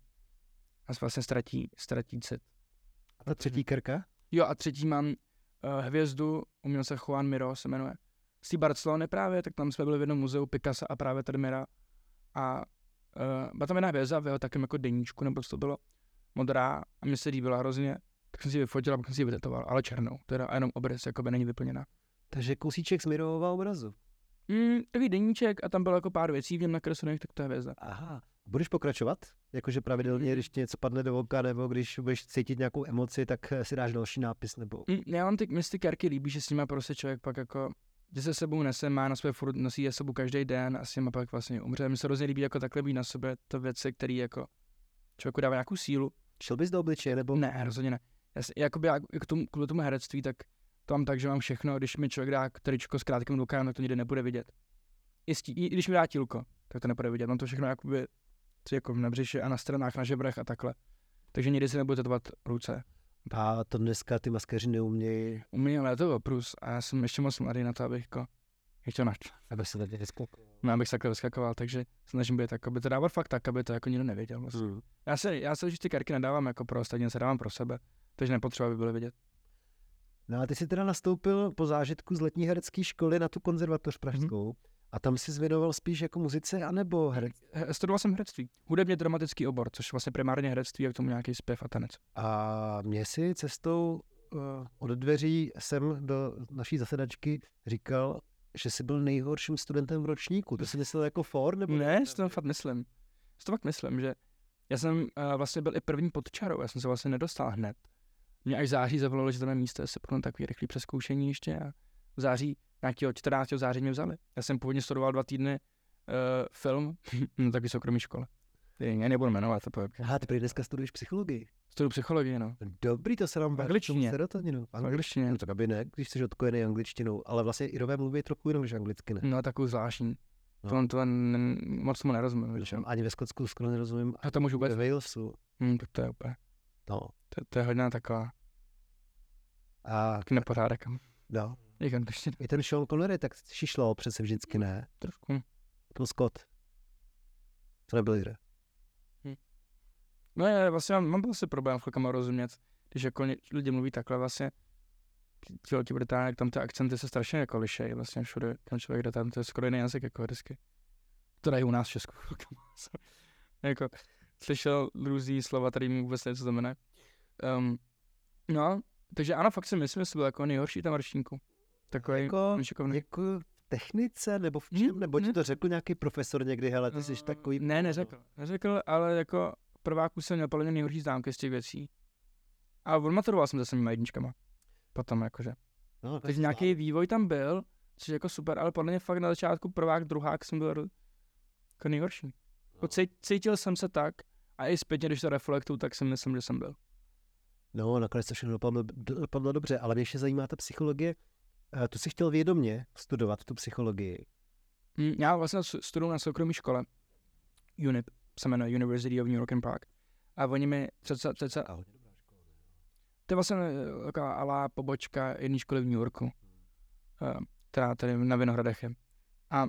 a vlastně ztratí, ztratí cit. A ta třetí krka? Jo a třetí mám uh, hvězdu, umělce Juan Miro se jmenuje. Z té Barcelony právě, tak tam jsme byli v jednom muzeu Picasso a právě tady Mira. A uh, byla tam jedna hvězda v jeho takém jako deníčku, nebo co to bylo, modrá a mi se líbila hrozně, tak jsem si vyfotil a pak jsem si vytetoval, ale černou, teda jenom obrys, jako by není vyplněná. Takže kousíček z Mirovova obrazu. Mm, takový deníček a tam bylo jako pár věcí v něm nakreslených, tak to je hvězda. Aha. Budeš pokračovat? Jakože pravidelně, když ti něco padne do oka, nebo když budeš cítit nějakou emoci, tak eh, si dáš další nápis, nebo... Mm, já mám ty, mě ty karky líbí, že s nimi prostě člověk pak jako že se sebou nese, má na své furt, nosí je sebou každý den a s nimi pak vlastně umře. Mně se hrozně líbí jako takhle být na sobě to věci, které jako člověku dává nějakou sílu. Šel bys do obličeje, nebo? Ne, rozhodně ne. Si, jakoby, já k tomu, kvůli tomu herectví, tak to mám tak, že mám všechno, když mi člověk dá tričko s krátkým rukávem, tak to nikdy nebude vidět. I, stí, I, když mi dá tílko, tak to nebude vidět. Mám to všechno jakoby, jako na břiše a na stranách, na žebrech a takhle. Takže nikdy si nebudu tetovat ruce. A to dneska ty maskéři neumějí. Umí, ale je to oprus a já jsem ještě moc mladý na to, abych jako chtěl nač. Aby se tady vyskakoval. No, abych se takhle vyskakoval, takže snažím být tak, aby to dával fakt tak, aby to jako nikdo nevěděl. Vlastně. Hmm. Já se, já se už ty karky nedávám jako pro ostatní, se dávám pro sebe, takže nepotřeba, aby byly vidět. No a ty jsi teda nastoupil po zážitku z letní herecké školy na tu konzervatoř pražskou. Mhm. A tam si zvěnoval spíš jako muzice, anebo herec? He- Studoval jsem herectví. Hudebně dramatický obor, což vlastně primárně herectví a k tomu nějaký zpěv a tanec. A mě si cestou uh, od dveří sem do naší zasedačky říkal, že jsi byl nejhorším studentem v ročníku. To si myslel jako for? Nebo Ne, si to fakt myslím. Si to fakt myslím, že já jsem uh, vlastně byl i první pod čarou, já jsem se vlastně nedostal hned. Mě až v září zavolalo, že to na místo se potom takový rychlý přeskoušení ještě a v září, nějakého 14. září mě vzali. Já jsem původně studoval dva týdny uh, film <laughs> na takové soukromé škole. Já nebudu jmenovat, to. Aha, ty dneska studuješ psychologii. Studuju psychologii, no. Dobrý, to se nám V angličtině. serotoninu. V angličtině. No tak aby ne, když jsi odkojený angličtinou, ale vlastně Irové mluví trochu jinak než anglicky, ne? No, takovou zvláštní. No. No. To, to n- moc mu nerozumím. většinou. Ani ve Skotsku skoro nerozumím. A to můžu vůbec. Ve Walesu. Hm, tak to je úplně. No. To, to je hodně taková A taky nepořádek. no. Jak angličtina. I ten Sean Connery, tak šišlo přece vždycky, ne? Trošku. Tom Scott. To nebyl Jire. No je, vlastně mám, mám vlastně problém chvilkama rozumět, když jako lidi mluví takhle vlastně ti Velké Británie, tam ty akcenty se strašně jako lišejí vlastně všude, kam člověk jde, tam to je skoro jiný jazyk jako vždycky. To dají u nás v Česku. chvilkama. <laughs> <laughs> jako, slyšel různý slova, tady mi vůbec něco znamená. Um, no, takže ano, fakt si myslím, že byl jako nejhorší tam ročníku. Takový Jako, šikovný. jako v technice, nebo v Hm, čem? Nebo ti hm. to řekl nějaký profesor někdy, hele, ty jsi takový... Ne, neřekl. Neřekl, ale jako prváku jsem měl podle mě nejhorší známky z těch věcí. A odmaturoval jsem se samýma jedničkama. Potom jakože. No, tak Takže nějaký vývoj tam byl, což je jako super, ale podle mě fakt na začátku prvák, druhák jsem byl jako nejhorší. Jako cí- cítil jsem se tak a i zpětně, když to reflektuju, tak si myslím, že jsem byl. No, nakonec to všechno dopadlo, dopadlo dobře, ale mě ještě zajímá ta psychologie. Eh, Tu jsi chtěl vědomě studovat tu psychologii. Mm, Já vlastně stu- studuju na soukromé škole. UNIP se jmenuje University of New York and Prague. A oni mi přece, přece, A hodně dobrá škola. To je vlastně eh, taková alá pobočka jedné školy v New Yorku, eh, která tady na Vinohradech je. A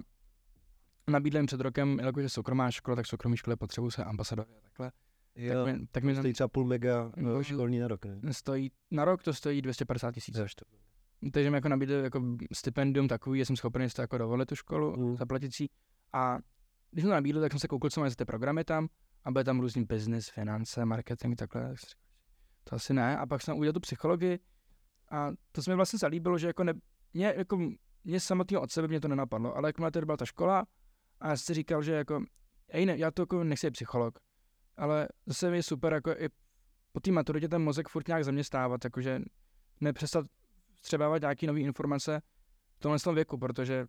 nabídli jim před rokem, jakože soukromá škola, tak soukromé školy potřebují se ambasadory a takhle. Jo, tak mi, tak mi stojí třeba půl mega No, školní na rok, ne? stojí, na rok to stojí 250 tisíc. Takže mi jako nabídli jako stipendium takový, že jsem schopný si to jako dovolit tu školu, mm. zaplatit si. A když jsme to nabídli, tak jsem se koukal, co mají za ty programy tam a byly tam různý business, finance, marketing, takhle. Jsem to asi ne. A pak jsem udělal tu psychologii a to se mi vlastně zalíbilo, že jako ne, mě, jako mě samotného od sebe mě to nenapadlo, ale jakmile tady byla ta škola a já jsem si říkal, že jako, ej, ne, já to jako nechci psycholog, ale zase je super jako i po té maturitě ten mozek furt nějak zaměstnávat, jakože nepřestat vstřebávat nějaké nové informace v tomhle tom věku, protože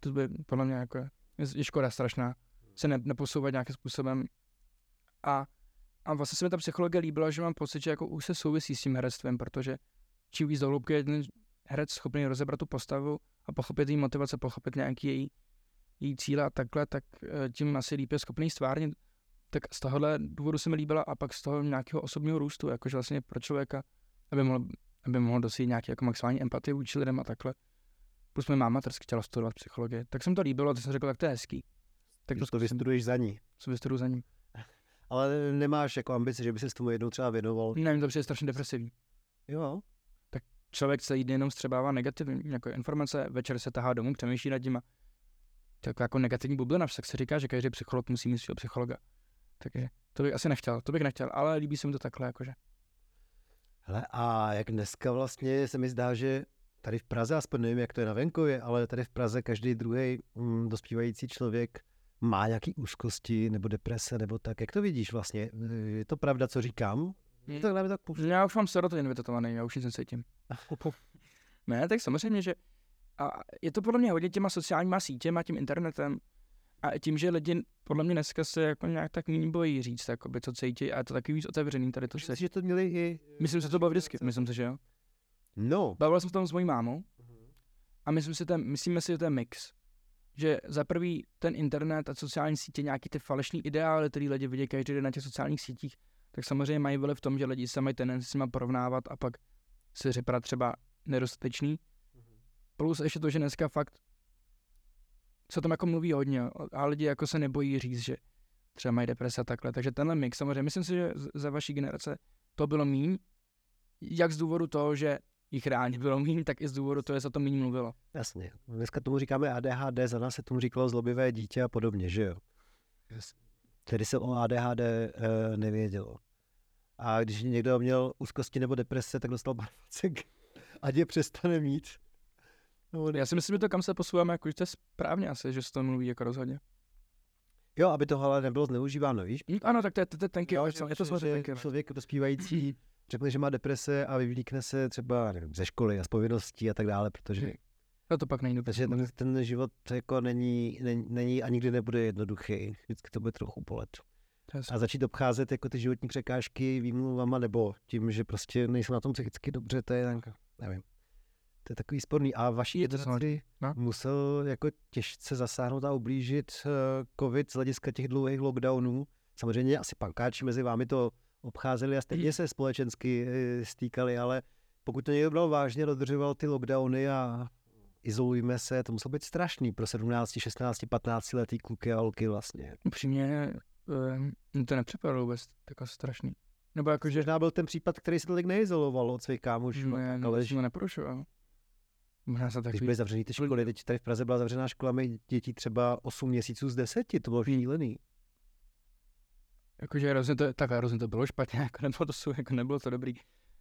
to by podle mě jako je, škoda strašná se ne, neposouvat nějakým způsobem. A, a vlastně se mi ta psychologie líbila, že mám pocit, že jako už se souvisí s tím herectvím, protože čím víc do hloubky je ten herec schopný rozebrat tu postavu a pochopit její motivace, pochopit nějaký její, její cíle a takhle, tak eh, tím asi líp je schopný stvárnit. Tak z tohohle důvodu se mi líbila a pak z toho nějakého osobního růstu, jakože vlastně pro člověka, aby mohl, aby mohl dosít nějaký jako maximální empatie vůči lidem a takhle. Plus moje máma tady chtěla studovat psychologii, tak jsem to líbilo a to jsem řekl, tak to je hezký. Tak to, to vystuduješ za ní. Co vystuduju za ním. <laughs> Ale nemáš jako ambici, že by se tomu jednou třeba věnoval. Ne, to je strašně depresivní. Jo. Člověk celý den jenom střebává negativní jako informace, večer se tahá domů, přemýšlí nad nima. Tak jako negativní bublina, tak se říká, že každý psycholog musí mít svého psychologa. Takže to bych asi nechtěl, to bych nechtěl, ale líbí se mi to takhle, jakože. Hele, a jak dneska vlastně se mi zdá, že tady v Praze, aspoň nevím, jak to je na venkově, ale tady v Praze každý druhý mm, dospívající člověk má nějaký úzkosti nebo deprese nebo tak. Jak to vidíš vlastně? Je to pravda, co říkám? Hmm. Takhle mi tak. Já už mám serotonin vytetovaný, já už nic necítím. <laughs> ne, tak samozřejmě, že a je to podle mě hodně těma sociálníma sítěma, tím internetem a tím, že lidi podle mě dneska se jako nějak tak méně bojí říct, jakoby, co cítí a je to taky víc otevřený tady to se. Myslíš, že to měli i... Myslím, že to bylo vždycky, myslím si, že jo. No. Bavil jsem se tam s mojí mámou a myslím si, ten, myslíme si, že to je mix. Že za prvý ten internet a sociální sítě, nějaký ty falešný ideály, který lidi vidí každý den na těch sociálních sítích, tak samozřejmě mají vliv v tom, že lidi se mají tendenci s nima porovnávat a pak si připadat třeba nedostatečný. Plus ještě to, že dneska fakt se tam jako mluví hodně a lidi jako se nebojí říct, že třeba mají deprese a takhle. Takže tenhle mix, samozřejmě, myslím si, že za vaší generace to bylo míň, jak z důvodu toho, že jich reálně bylo míň, tak i z důvodu toho, že se to méně mluvilo. Jasně. Dneska tomu říkáme ADHD, za nás se tomu říkalo zlobivé dítě a podobně, že jo? Tedy se o ADHD e, eh, nevědělo. A když někdo měl úzkosti nebo deprese, tak dostal barvacek, <laughs> ať je přestane mít. No, Já si myslím, že to kam se posouváme, jako, že to je správně asi, že se to mluví jako rozhodně. Jo, aby to ale nebylo zneužíváno, víš? Mm, ano, tak to je, to je tenky, Jo, že- je to že- samozřejmě že tenky. no. Člověk dospívající <clears throat> řekne, že má deprese a vyvlíkne se třeba nevím, ze školy a z povinností a tak dále, protože, No to pak není dobře. protože ten, ten život jako není, není, není a nikdy nebude jednoduchý. Vždycky to bude trochu bolet. A začít obcházet jako ty životní překážky výmluvama nebo tím, že prostě nejsou na tom psychicky dobře, to je tak, nevím. To je takový sporný. A vaší Je to generaci no. musel jako těžce zasáhnout a ublížit eh, covid z hlediska těch dlouhých lockdownů. Samozřejmě asi pankáči mezi vámi to obcházeli a stejně <clears throat> se společensky eh, stýkali, ale pokud to někdo bral vážně, dodržoval ty lockdowny a izolujme se, to muselo být strašný pro 17, 16, 15 letý kluky a holky vlastně. Upřímně, um, to nepřipadalo vůbec jako strašný. Nebo jako, že Možná byl ten případ, který se tolik neizoloval od svých kámošů, ne, ale ale neporušoval. Možná se tak když byly zavřený ty školy, teď tady v Praze byla zavřená škola, dětí třeba 8 měsíců z 10, to bylo šílený. Jakože hrozně to, tak hrozně to bylo špatně, <laughs> jako nebylo to, jako nebylo to dobrý.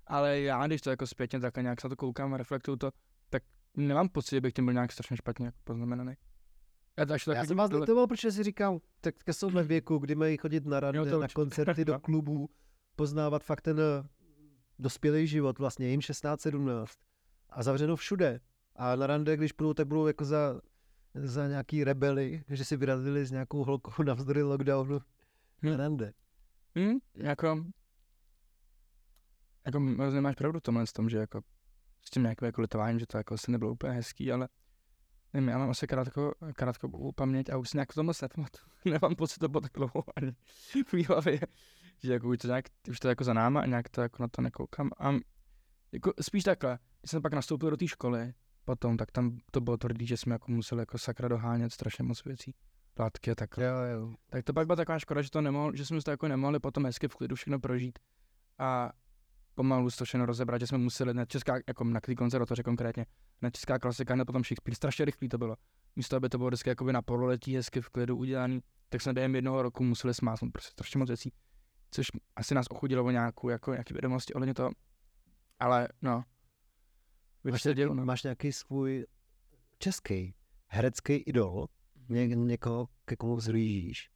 Ale já, když to jako zpětně takhle nějak se na to koukám a reflektuju to, tak nemám pocit, že bych tím byl nějak strašně špatně jako poznamenaný. Já, to Já jsem vás tohle- litoval, protože si říkám, tak teďka jsou ve <laughs> věku, kdy mají chodit na to na určitě. koncerty, do <laughs> No. klubů, poznávat fakt ten eh, dospělý život, vlastně jim 16-17 a zavřeno všude. A na rande, když půjdou, tak budou jako za, za nějaký rebely, že si vyrazili s nějakou holkou navzdory lockdownu. Rande. Hm, jako, jako hrozně máš pravdu v tomhle s tom, že jako s tím nějakým jako litováním, že to jako asi nebylo úplně hezký, ale nevím, já mám asi krátko, krátkou paměť a už si nějak to moc nepamatuju. <laughs> Nemám pocit, to bylo tak dlouho ani v hlavě, že jako už to, nějak, už to jako za náma a nějak to jako na to nekoukám. A jako spíš takhle, když jsem pak nastoupil do té školy, potom, tak tam to bylo tvrdý, že jsme jako museli jako sakra dohánět strašně moc věcí, látky a takhle. Jo, jo. Tak to pak byla taková škoda, že, to nemohl, že jsme to jako nemohli potom hezky v klidu všechno prožít a pomalu to všechno rozebrat, že jsme museli na česká, jako na té konzervatoře konkrétně, na česká klasika, hned potom Shakespeare, strašně rychlý to bylo. Místo, aby to bylo vždycky jakoby na pololetí hezky v klidu udělaný, tak jsme během jednoho roku museli smásnout prostě strašně moc věcí, což asi nás ochudilo o nějakou, jako, nějaký vědomosti ohledně toho. Ale no, Máš, se dělo, no. máš nějaký svůj český herecký idol, Ně, někoho, ke komu vzhlížíš.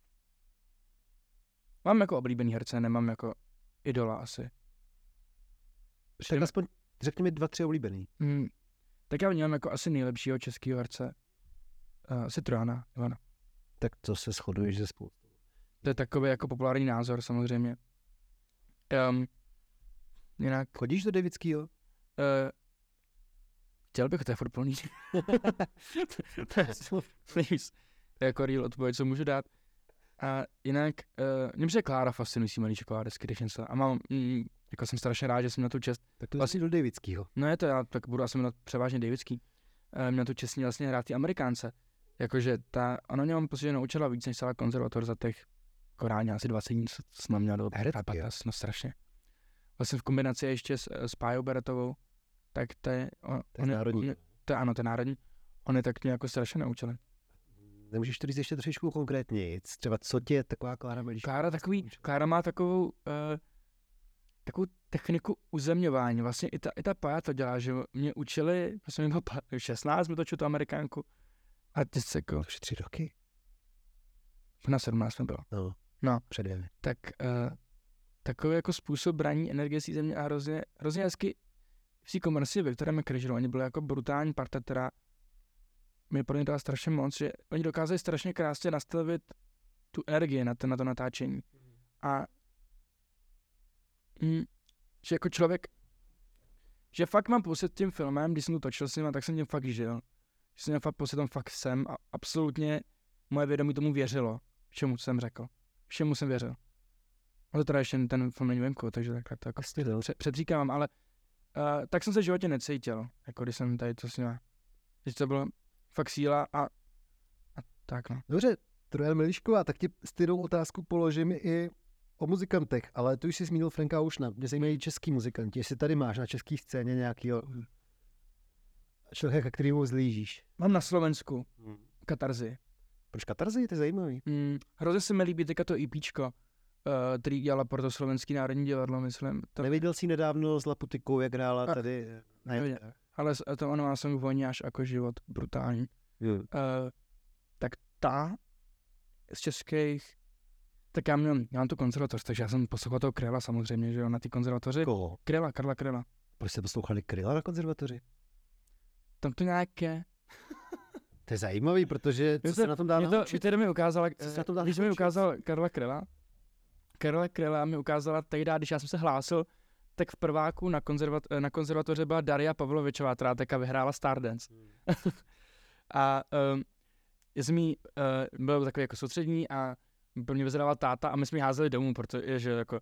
Mám jako oblíbený herce, nemám jako idola asi. Tak aspoň řekni mi dva, tři oblíbený. Hmm. Tak já vnímám jako asi nejlepšího českého herce. Uh, asi Trojana, Ivana. Tak to se shoduješ ze spolu. To je takový jako populární názor samozřejmě. Um, jinak, Chodíš do Davidskýho? uh, chtěl bych, to je furt plný. <laughs> to je nejvíc jako real odpověď, co můžu dát. A jinak, uh, mě přijde Klára fascinující Malíčková desky, když něco. A mám, mm, jako jsem strašně rád, že jsem na tu čest. Tak to Vlastně- do Davidskýho. No je to, já tak budu asi jmenovat převážně Davidský. Uh, měl tu čest vlastně hrát ty Amerikánce. Jakože ta, ona mě mám pocit, že naučila víc než celá konzervatoř za těch korálně asi 20 dní, co jsme měli do Herecky, no strašně. Vlastně v kombinaci ještě s, s Pájou Beretovou, tak to je, on, To je národní. on, to ano, to je národní, on je tak mě jako strašně naučili. Nemůžeš to říct ještě trošičku konkrétně. Třeba co tě taková Klára Melišková? Klára takový, Klára má takovou, uh, takovou techniku uzemňování. Vlastně i ta, i ta Paja to dělá, že mě učili, prostě mi bylo pa- 16, mi to tu amerikánku. A ty se jako, Už tři roky? na 17 jsme bylo. No. No. Před dvěmi. Tak uh, takový jako způsob braní energie z země a hrozně, hrozně hezky v té komerci Viktora McCrasheru, oni byli jako brutální parta, která mi pro ně dala strašně moc, že oni dokázali strašně krásně nastavit tu energii na to, na to natáčení. A mm, že jako člověk, že fakt mám pocit tím filmem, když jsem to točil s ním, tak jsem tím fakt žil. Že jsem měl fakt pocit, tam fakt jsem a absolutně moje vědomí tomu věřilo, čemu jsem řekl. Všemu jsem věřil. Ale teda ještě ten film není venku, takže takhle to jako předříkávám, ale uh, tak jsem se v životě necítil, jako když jsem tady to s ním. Že to bylo fakt síla a, a tak no. Dobře, Trojan Melišková, tak ti stejnou otázku položím i o muzikantech, ale ty už jsi zmínil Franka Ušna. Mě zajímají český muzikanti. Jestli tady máš na české scéně nějakého člověka, kterýmu zlížíš. Mám na Slovensku katarzy. Proč katarzy? To je zajímavý. Mm, hrozně se mi líbí teďka to EPčko, uh, který dělala pro to Slovenský národní divadlo, myslím. To, Neviděl jsi nedávno s Laputikou, jak hrála A- tady? Na neviděl. ale s- to ono má song Voní až jako život, brutální. Jo. Uh, tak ta z českých, tak já, měl, já mám tu konzervatoř, takže já jsem poslouchal toho Krela samozřejmě, že jo, na ty konzervatoři. Koho? Krela, Karla Krela. Proč jste poslouchali Kryla na konzervatoři? Tam to nějaké, To je zajímavý, protože co Mě se to- na tom dá mě to, mě to mi ukázala, Co se na tom dá když mi ukázal Karla Krela, Karla Krela mi ukázala tehdy, když já jsem se hlásil, tak v prváku na, konzervat, na konzervatoře byla Daria Pavlovičová, která teďka vyhrála Stardance. <laughs> a um, já jsem jí, uh, byl takový jako soustřední a pro mě vyzerala táta a my jsme ji házeli domů, protože že jako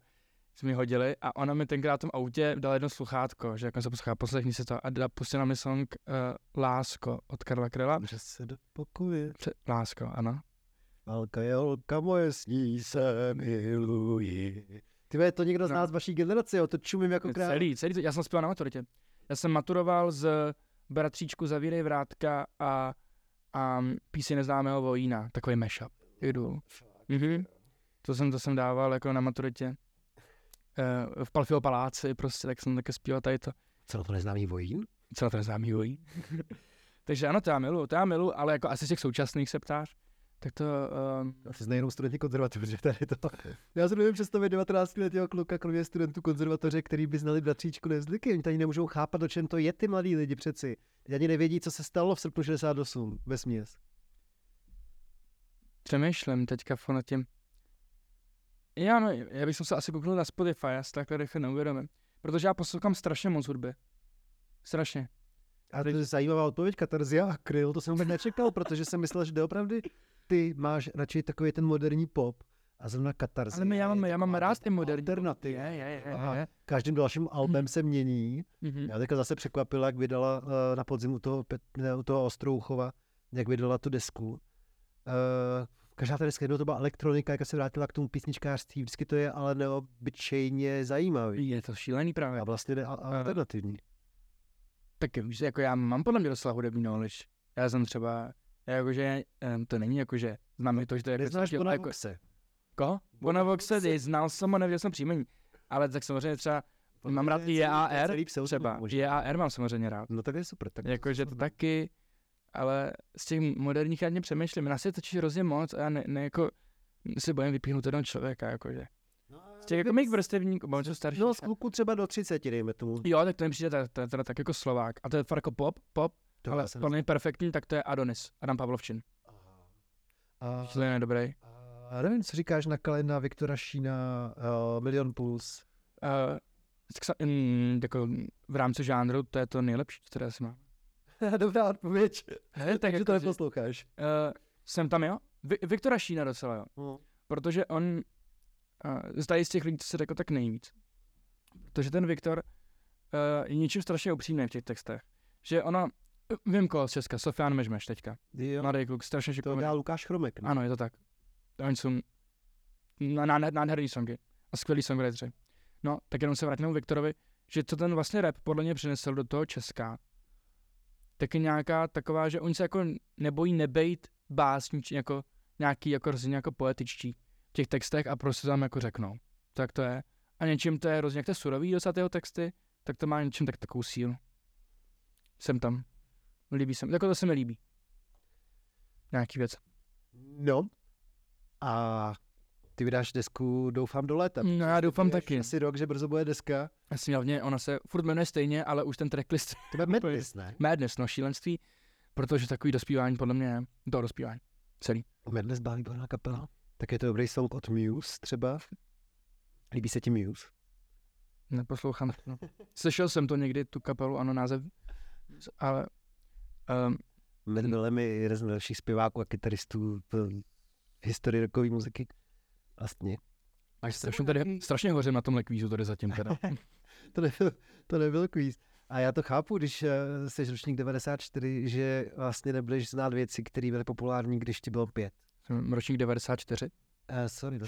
jsme ji hodili a ona mi tenkrát v tom autě dala jedno sluchátko, že jako se poslouchá, poslechni si to a dala, pustila mi song uh, Lásko od Karla Krela. Že se do pokoje. Lásko, ano. Válka je holka moje, s ní se miluji. Ty to někdo z No. nás z vaší generace, jo, to čumím jako král. Celý, celý já jsem zpíval na maturitě. Já jsem maturoval z Bratříčku Zavírej vrátka a, a píseň neznámého vojína, takový mashup. Idol. Mhm. To jsem, to jsem dával jako na maturitě. Eh, v Palfio paláci prostě, tak jsem také zpíval tady to. Co na to neznámý vojín? Celá to neznámý vojín. <laughs> Takže ano, to já miluju, to já miluju, ale jako asi z těch současných se ptáš, tak to, um, Asi znají jenom studenti konzervatoře, tady to. <laughs> Já si nevím představit 19 letého kluka, kromě studentů konzervatoře, který by znali bratříčku nezvyky. Oni tady nemůžou chápat, o čem to je ty mladí lidi přeci. Teď ani nevědí, co se stalo v srpnu 68 ve směs. přemýšlím teďka nad tím. Já no, já bych se asi kouknul na Spotify, já si takhle rychle neuvědomím. Protože já poslouchám strašně moc hudby. Strašně. A to je zajímavá odpověď, Katarzia a Kryl, to jsem vůbec nečekal, protože jsem myslel, že doopravdy ty máš radši takový ten moderní pop a zrovna Katarzia. Ale my, já mám, já mám rád ty moderní. alternativa. Je, je, je, Aha. je. Každým dalším albem se mění. Mhm. Já teďka zase překvapila, jak vydala uh, na podzimu toho, Pet- ne, u toho Ostrouchova, jak vydala tu desku. Uh, každá ta deska jednou to byla elektronika, jak se vrátila k tomu písničkářství, vždycky to je ale neobyčejně zajímavý. Je to šílený právě. A vlastně ne, a, alternativní. Tak víš, jako já mám podle mě docela hudební knowledge. Já jsem třeba, jakože, um, to není jakože, znám to, že to je jako, Bona jako, Voxe? Koho? Bona Voxe. znal jsem ho, nevěděl jsem příjmení. Ale tak samozřejmě třeba, mám rád i JAR, třeba. JAR mám samozřejmě rád. No tak je super. Tak Jakože to taky, ale z těch moderních já přemýšlím. Nás je točí hrozně moc a já ne, ne jako, se bojím vypíchnout jednoho člověka, jakože. Z těch jako mých vrstevníků, mám starší. No z kluku třeba do 30, dejme tomu. Jo, tak to mi přijde teda tak jako Slovák. A to je fakt jako pop, pop, To ale mě perfektní, tak to je Adonis, Adam Pavlovčin. A, Šíleně dobrý. a nevím, co říkáš na Kalena, Viktora Šína, uh, Milion Puls. Uh, mm, jako v rámci žánru to je to nejlepší, co teda si mám. <laughs> Dobrá odpověď. Ne, tak Takže jako, to neposloucháš. uh, jsem tam, jo? Vi- Viktora Šína docela, jo. No. Protože on, uh, zdají z těch lidí, co se řekl, tak nejvíc. Protože ten Viktor uh, je něčím strašně upřímný v těch textech. Že ona, Vím koho z Česka, Sofian Mežmeš teďka. Jo, Mladý kluk, strašně to šikovný. dělá Lukáš Chromek. ne? Ano, je to tak. Oni jsou ná- ná- nádherný songy a skvělý songwriteri. No, tak jenom se vrátím k Viktorovi, že co ten vlastně rap podle mě přinesl do toho Česka, tak je nějaká taková, že oni se jako nebojí nebejt básnič, jako nějaký jako hrozně jako poetičtí v těch textech a prostě tam jako řeknou. Tak to je. A něčím to je hrozně, jak to je surový docela texty, tak to má něčím tak takovou sílu. Jsem tam. Líbí se mi. Jako to se mi líbí. Nějaký věc. No. A ty vydáš desku, doufám, do léta. No, já doufám Je taky. Asi rok, že brzo bude deska. Jasně, hlavně ona se furt jmenuje stejně, ale už ten tracklist To bude Madness, <laughs> ne? Madness, no šílenství, protože takový dospívání podle mě je to dospívání. Celý. Madness byla výborná kapela. Tak je to dobrý song od Muse třeba. Líbí se ti Muse? Neposlouchám. No. <laughs> Slyšel jsem to někdy, tu kapelu, ano, název, ale um, Matt Bellamy je jeden z nejlepších zpěváků a kytaristů v historii rockové muziky. Vlastně. Máš strašně, tady, strašně hořím na tomhle kvízu tady zatím teda. <laughs> to, nebyl, to nebyl quiz. A já to chápu, když uh, jsi ročník 94, že vlastně nebudeš znát věci, které byly populární, když ti bylo pět. Jsem ročník 94. Uh, sorry, to,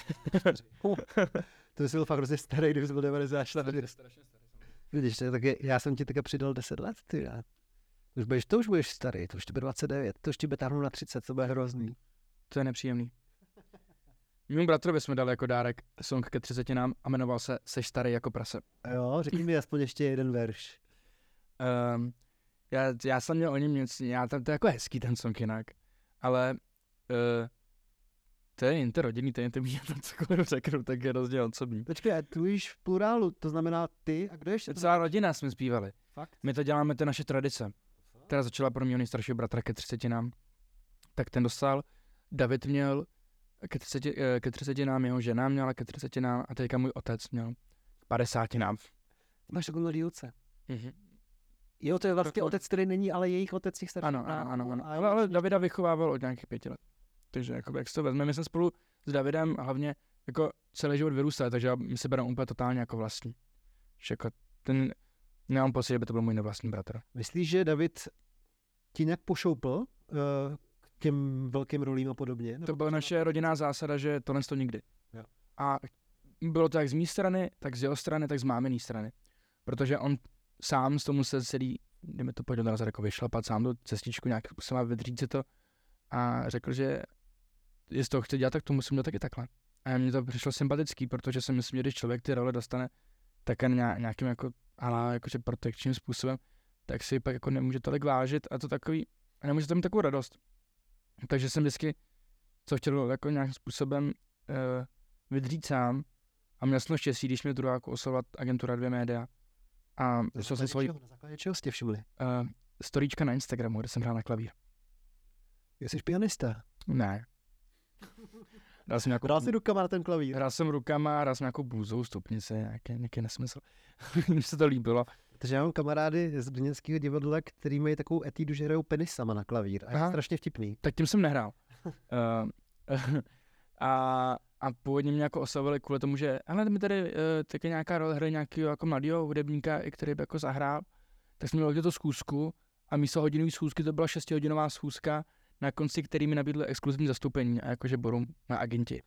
to jsi byl fakt hrozně starý, jsi byl 94. Strašně starý. Vidíš, tak je, já jsem ti teďka přidal 10 let, ty. já. To už budeš, to už budeš starý, to už ti bude 29, to už ti bude táhnout na 30, to bude hrozný. To je nepříjemný. Mému bratrovi jsme dali jako dárek song ke 30 nám a jmenoval se Seš starý jako prase. Jo, řekni mi aspoň ještě jeden verš. Um, já, já jsem měl o něm něco, já tam, to je jako hezký ten song jinak, ale uh, to je jen to rodinný, to je jen to mý, <laughs> tam cokoliv řeknu, tak je rozdíl osobní. Počkej, a tu již v plurálu, to znamená ty a kdo ještě? To celá rodina jsme zpívali. Fakt? My to děláme, to je naše tradice. Která začala pro mě nejstaršího bratra ke 30 nám. Tak ten dostal, David měl ke 30, eh, ke 30 nám, jeho žena měla ke 30 nám a teďka můj otec měl k 50 nám. Máš takovou mladý otce. Mm-hmm. Jo, to je vlastně otec, který není, ale jejich otec těch starších. Ano, ano, ano, ano. Ale, ale Davida vychovával od nějakých pěti let. Takže jako, jak si to vezme, my jsme spolu s Davidem hlavně jako celý život vyrůstali, takže my se bereme úplně totálně jako vlastní. Že jako ten, nemám pocit, že by to byl můj nevlastní bratr. Myslíš, že David ti nějak pošoupl uh, k těm velkým rolím a podobně? To byla naše rodinná zásada, že tohle to nikdy. Jo. A bylo to jak z mé strany, tak z jeho strany, tak z máminý strany. Protože on sám z toho musel celý, jdeme to pojď naraz jako vyšlapat sám do cestičku nějak musel vydřít si to a řekl, že jestli to chce dělat, tak to musím dělat taky takhle. A mně to přišlo sympatický, protože si myslím, že když člověk ty role dostane tak nějakým jako, ale jakože protekčním způsobem, tak si pak jako nemůže tolik vážit a to takový, a nemůže to mít takovou radost. Takže jsem vždycky, co chtěl jako nějakým způsobem uh, vydřít sám a měl jsem štěstí, když mě druhá jako oslovila agentura dvě média a šel jsem svoji čeho? Na základě čeho jste všimli? uh, storíčka na Instagramu, kde jsem hrál na klavír. Jsi pianista. Ne. Dal jsem nějakou, Hrál jsi rukama na ten klavír. hrál jsem rukama, hrál jsem nějakou bůzou stupnici, nějaký, nějaký nesmysl. <laughs> Mně se to líbilo. Protože já mám kamarády z brněnského divadla, který mají takovou etídu, že hrajou penisama na klavír. A je Aha. strašně vtipný. Tak tím jsem nehrál. uh, <laughs> <laughs> a, a původně mě jako oslovili kvůli tomu, že ale mi tady uh, taky nějaká role hraje nějakého jako mladého hudebníka, který by jako zahrál, tak jsme měli to schůzku a místo hodinové schůzky to byla šestihodinová schůzka, na konci který mi nabídli exkluzivní zastoupení a jakože budou na agenti.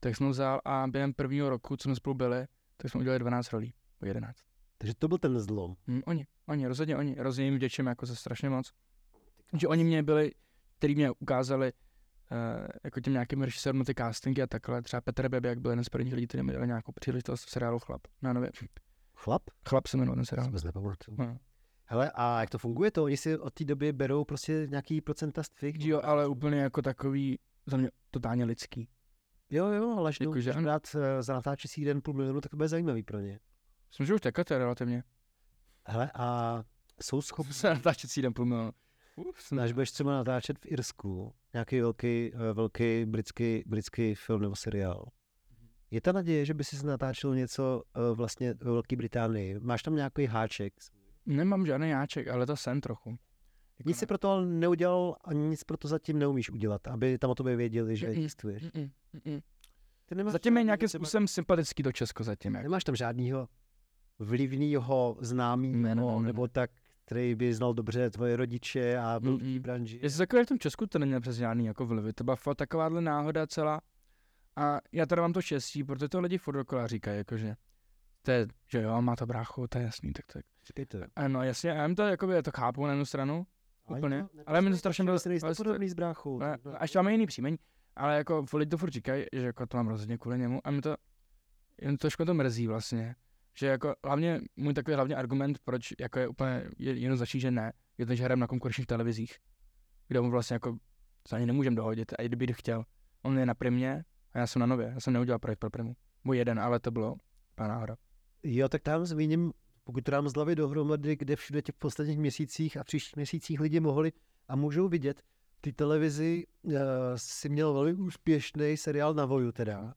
Tak jsem ho vzal a během prvního roku, co jsme spolu byli, tak jsme udělali 12 rolí, po 11. Takže to byl ten zlom. Hm, oni, oni, rozhodně oni, rozhodně jim vděčím jako za strašně moc. Že oni mě byli, který mě ukázali uh, jako těm nějakým režisérům ty castingy a takhle. Třeba Petr Bebe, jak byl jeden z prvních lidí, který mi dal nějakou příležitost v seriálu Chlap. Na nově. Chlap? Chlap se jmenoval ten seriál. si vůbec nepamatuju. No. Hele, a jak to funguje to? Oni si od té doby berou prostě nějaký procenta z tvých? Jo, ale úplně jako takový, za mě totálně lidský. Jo, jo, ale až Jako, že dát za natáčecí den půl milionu, tak to bude zajímavý pro ně. Myslím, že už teďka to je relativně. Hele, a jsou schopni, Se natáčet den půl milionu. Až budeš třeba natáčet v Irsku, nějaký velký, eh, velký britský, britský film nebo seriál, je ta naděje, že by si natáčel něco eh, vlastně ve Velké Británii? Máš tam nějaký háček? Nemám žádný jáček, ale to jsem trochu. Jako Nic si pro to ale neudělal a nic pro to zatím neumíš udělat, aby tam o tobě věděli, že Mm-mm. existuješ. Mm-mm, mm-mm. Ty nemáš Zatím je nějakým způsobem sympatický do Česko zatím. Jako. Nemáš tam žádnýho vlivného známého, Ne, ne, ne, ne, nebo ne. tak, který by znal dobře tvoje rodiče a byl v branži. Je to takové v tom Česku, to není přes žádný jako vlivy, to byla fakt takováhle náhoda celá. A já teda mám to štěstí, protože to lidi furt dokola říkají, jakože, to je, že jo, má to bráchu, to je jasný, tak tak. Říkejte. Ano, jasně, já jim to, jakoby, to chápu na jednu stranu, úplně. Ale mi to strašně bylo- nejste ale- podobný s bráchou. ne, to- a ještě máme jiný příjmení, ale jako lidi to furt říkají, že jako to mám rozhodně kvůli němu a mi to, jen trošku to mrzí vlastně, že jako hlavně, můj takový hlavní argument, proč jako je úplně jednoznačný, že ne, je to, že hrám na konkurenčních televizích, kde mu vlastně jako se ani nemůžem dohodit, a i kdyby chtěl. On je na primě a já jsem na nově, já jsem neudělal projekt pro primu. Můj jeden, ale to bylo pana náhoda. Jo, tak tam zmíním, pokud to dám z hlavy dohromady, kde všude těch posledních měsících a příštích měsících lidi mohli a můžou vidět, té televizi uh, si měl velmi úspěšný seriál na Voju teda,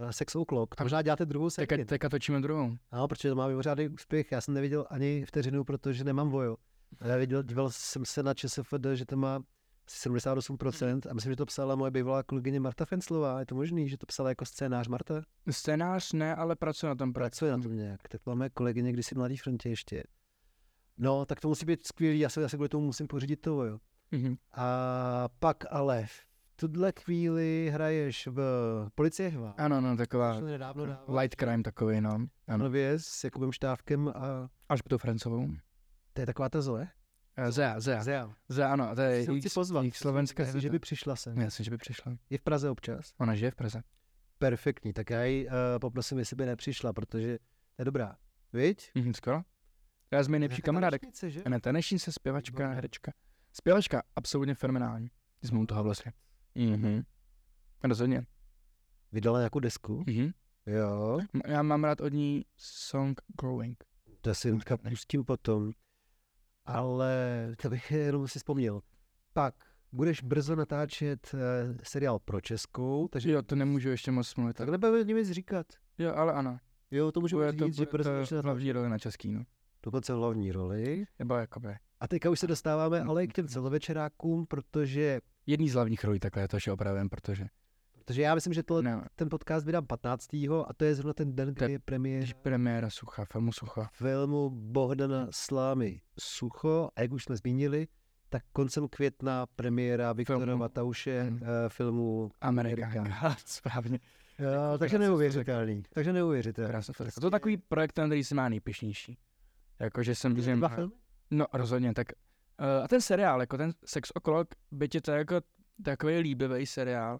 uh, Sex O'Clock. To možná děláte druhou sérii. Teďka, teďka točíme druhou. Ano, protože to má mimořádný úspěch. Já jsem neviděl ani vteřinu, protože nemám Vojo. Ale já viděl, díval jsem se na ČSFD, že to má 78% a myslím, že to psala moje bývalá kolegyně Marta Fenslová. Je to možný, že to psala jako scénář Marta? Scénář ne, ale pracuje na tom. Pracuje na tom nějak. Tak máme kolegyně kdysi v Mladý frontě ještě. No, tak to musí být skvělý. Já se asi kvůli tomu musím pořídit to Vojo. Mhm. A pak ale v tuhle chvíli hraješ v Policie Hva. Ano, no, taková nedávno dával. light crime takový, no. Ano. Nově s Jakubem Štávkem a Až tou Francovou. to je taková ta Zoe. Eh, Zea, Zea. Zea. Zea, ano, to je Se jejich, pozvat. jejich slovenská Myslím, že by přišla sem. Jasně, že by přišla. Je v Praze občas. Ona žije v Praze. Perfektní, tak já ji uh, poprosím, jestli by nepřišla, protože to je dobrá. Viď? Mhm, skoro. Já z mý nejlepší kamarádek. tanečnice? Ne, tanečnice, zpěvačka, Výborně. herečka. Zpěvačka, absolutně fenomenální. Jsme u toho vlastně. Mhm. Rozhodně. Vydala nějakou desku? Mhm. Jo. Já mám rád od ní song Growing. To si pustím potom. Ale to bych jenom si vzpomněl. Pak budeš brzo natáčet uh, seriál pro Českou, takže Jo, to nemůžu ještě moc mluvit. tak nebudeme nic říkat. Jo, ale ano. Jo, to můžeme Bude to, říct, že brzo to hlavní roli na český, no. dokonce hlavní roli. Nebo jakoby. A teďka už se dostáváme ale i k těm celovečerákům, protože, Jedný z hlavních rolí takhle, to ještě opravím, protože protože já myslím, že tohle, ne, ten podcast vydám 15. a to je zrovna ten den, kdy je premiéra když premiéra Sucha, filmu Sucha. filmu Bohdana Slámy Sucho. A jak už jsme zmínili, tak koncem května premiéra Viktora Filmu. Matauše Mm. uh, filmu Amerika. Amerika. <laughs> Správně. Jo, takže neuvěřitelný. Takže neuvěřitelný. To je takový projekt, na který se má nejpišnější. Jakože jsem dva filmy? No, rozhodně, tak uh, a ten seriál, jako ten Sex O'Clock, byť je to jako takový líbivý seriál,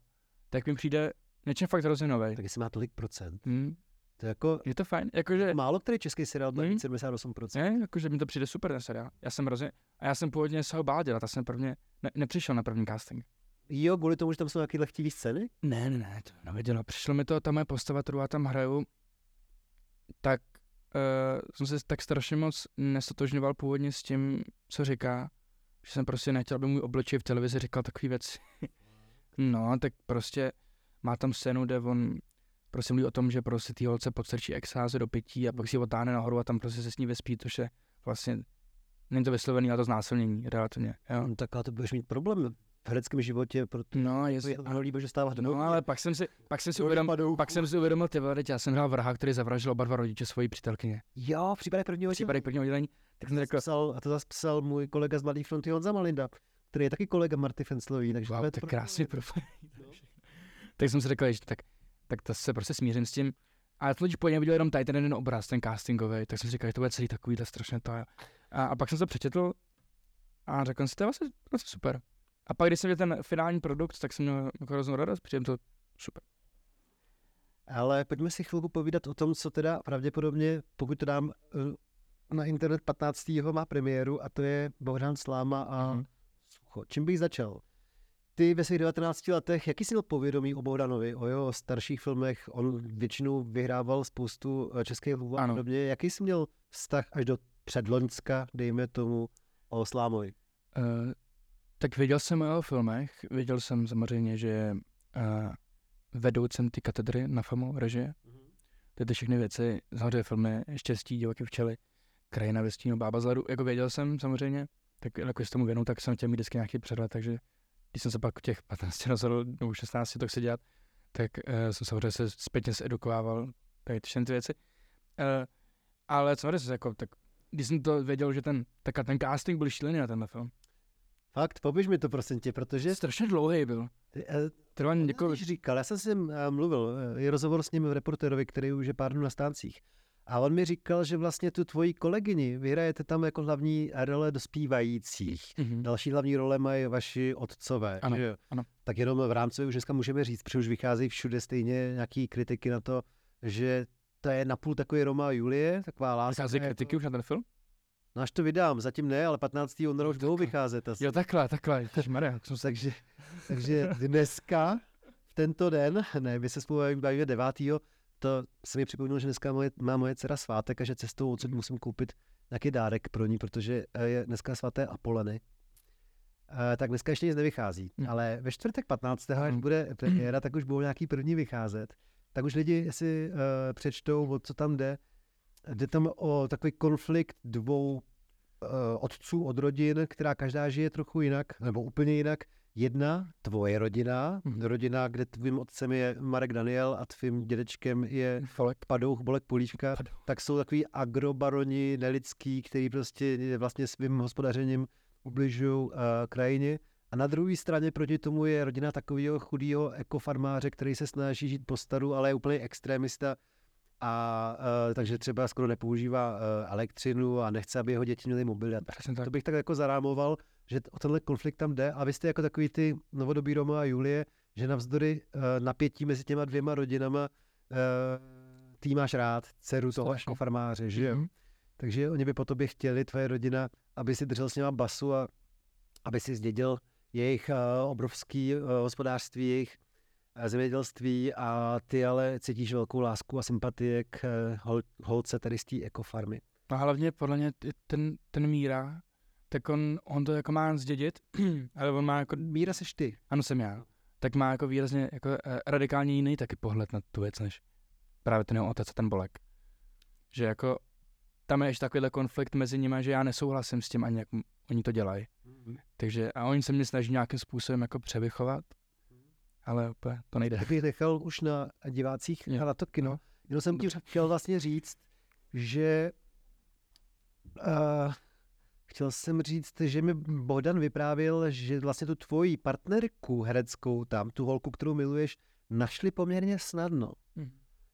tak mi přijde něčem fakt hrozně novej. Tak jestli má tolik procent. Hmm, To je jako je to fajn, jakože, málo který český seriál má Mm. víc 78%. ne, jakože mi to přijde super ten seriál. Já jsem hrozně, a já jsem původně se ho bál dělat, já jsem prvně, ne, nepřišel na první casting. Jo, kvůli tomu, že tam jsou nějaké lehtivé scény? Ne, ne, ne, to nevěděla. Přišlo mi to, ta moje postava, kterou já tam hraju, tak uh, jsem se tak strašně moc nestotožňoval původně s tím, co říká, že jsem prostě nechtěl, aby můj obličej v televizi říkal takové věci. <laughs> no, tak prostě má tam scénu, kde on prostě mluví o tom, že prostě ty holce podstrčí exáze do pití a pak si ji otáhne nahoru a tam prostě se s ní vyspí, to je vlastně, není to vyslovený, ale to znásilnění, relativně, jo. No, tak ale to budeš mít problém v hereckém životě, protože No, je jestli, to líbí, že stávat no, ale pak jsem si, pak jsem si uvědomil, pak jsem si uvědomil, ty vole, já jsem hrál vraha, který zavraždil oba dva rodiče svojí přítelkyně. Jo, v případě prvního V případě prvního oddělení, tak jsem řekl, psal, a to zase psal můj kolega z Mladý fronty Honza Malinda, který je taky kolega Marty Fenslový, takže wow, to je to pro- krásně propojený. <laughs> No. Tak jsem si řekl, že tak, tak to se prostě smířím s tím. A to když původně viděl jenom tady ten jeden obraz, ten castingový, tak jsem si říkal, že to bude celý takovýhle strašně to. A, a pak jsem se přečetl a řekl jsem si, to je vlastně, vlastně super. A pak, když jsem viděl ten finální produkt, tak jsem měl jako hroznou radost, přijde to super. Ale pojďme si chvilku povídat o tom, co teda pravděpodobně, pokud to dám eh, na internet 15. má premiéru a to je Bohdan Sláma a Mhm. Sucho. Čím bych začal? Ty ve svých 19 letech, jaký jsi měl povědomí o Bohdanovi, o jeho starších filmech? On většinou vyhrával spoustu eh, českých hlův a podobně. Jaký jsi měl vztah až do předloňska, dejme tomu, o Slámovi? Uh, tak věděl jsem o jeho filmech, věděl jsem samozřejmě, že je uh, vedoucím ty katedry na FAMu režie. Ty ty všechny věci, samozřejmě filmy Štěstí, Divoké včely, Krajina ve stínu, Bába z ledu, jako věděl jsem samozřejmě, tak jako se tomu věnu, tak jsem chtěl mít vždycky nějaký přehled, takže když jsem se pak těch 15 rozhodl, nebo 16 to chci dělat, tak uh, jsem samozřejmě se zpětně zedukovával, tady všechny ty věci. Uh, ale samozřejmě jsem jako, tak když jsem to věděl, že ten, tak ten casting byl šílený na tenhle film. Fakt, popiš mi to prosím tě, protože... Strašně dlouhý byl. eh, On několik... říkal, já jsem si mluvil, je rozhovor s ním v reportérovi, který už je pár dnů na stáncích. A on mi říkal, že vlastně tu tvoji kolegyni vyhrajete tam jako hlavní role dospívajících. Mhm. Další hlavní role mají vaši otcové. Ano, že ano. Tak jenom v rámci už dneska můžeme říct, protože už vycházejí všude stejně nějaký kritiky na to, že to je napůl takový Roma a Julie, taková láska. Vychází jako- kritiky už na ten film? No až to vydám, zatím ne, ale 15. února už budou takhle. vycházet asi. Jo, takhle, takhle. Maria, <laughs> Takže, takže dneska, v tento den, ne, my se spolu bavíme 9. To se mi připomnělo, že dneska moje, má moje dcera svátek a že cestou odsud musím koupit nějaký dárek pro ní, protože eh, je dneska svaté Apoleny. Uh, tak dneska ještě nic nevychází, Hmm. ale ve čtvrtek 15. až Hmm. bude premiéra, <clears throat> tak už budou nějaký první vycházet. Tak už lidi si uh, přečtou, o co tam jde. Jde tam o takový konflikt dvou uh, otců od rodin, která každá žije trochu jinak, nebo úplně jinak. Jedna, tvoje rodina, Mhm. rodina, kde tvým otcem je Marek Daniel a tvým dědečkem je Folek. Padouch Bolek Políčka, Padouch. tak jsou takový agrobaroni nelidský, který prostě vlastně svým hospodařením ubližují uh, krajině. A na druhé straně proti tomu je rodina takového chudého ekofarmáře, který se snaží žít po staru, ale je úplně extrémista a uh, takže třeba skoro nepoužívá uh, elektřinu a nechce, aby jeho děti měly mobil. To bych tak jako zarámoval, že o tenhle konflikt tam jde a vy jste jako takový ty novodobí Roma a Julie, že navzdory uh, napětí mezi těma dvěma rodinama uh, ty máš rád dceru toho jako farmáře, že jo? Mhm. Takže oni by po tobě chtěli, tvoje rodina, aby si držel s nima basu a aby si zdědil jejich uh, obrovský uh, hospodářství, jejich uh, zemědělství a ty ale cítíš velkou lásku a sympatie k uh, hol, holce tady z té ekofarmy. A hlavně podle mě ten, ten Míra, tak on, on to jako má zdědit, <clears throat> ale on má jako, Míra seš ty. ano jsem já, tak má jako výrazně jako eh, radikálně jiný taky pohled na tu věc, než právě ten jeho otec a ten Bolek. Že jako tam je ještě takovýhle konflikt mezi nimi, že já nesouhlasím s tím ani, jak oni to dělají. Takže a oni se mě snaží nějakým způsobem jako převychovat, ale úplně to nejde. Tak bych nechal už na divácích Jo. a na to kino. Jenom jsem ti chtěl vlastně říct, že uh, chtěl jsem říct, že mi Bohdan vyprávěl, že vlastně tu tvoji partnerku hereckou tam, tu holku, kterou miluješ, našli poměrně snadno. Mhm.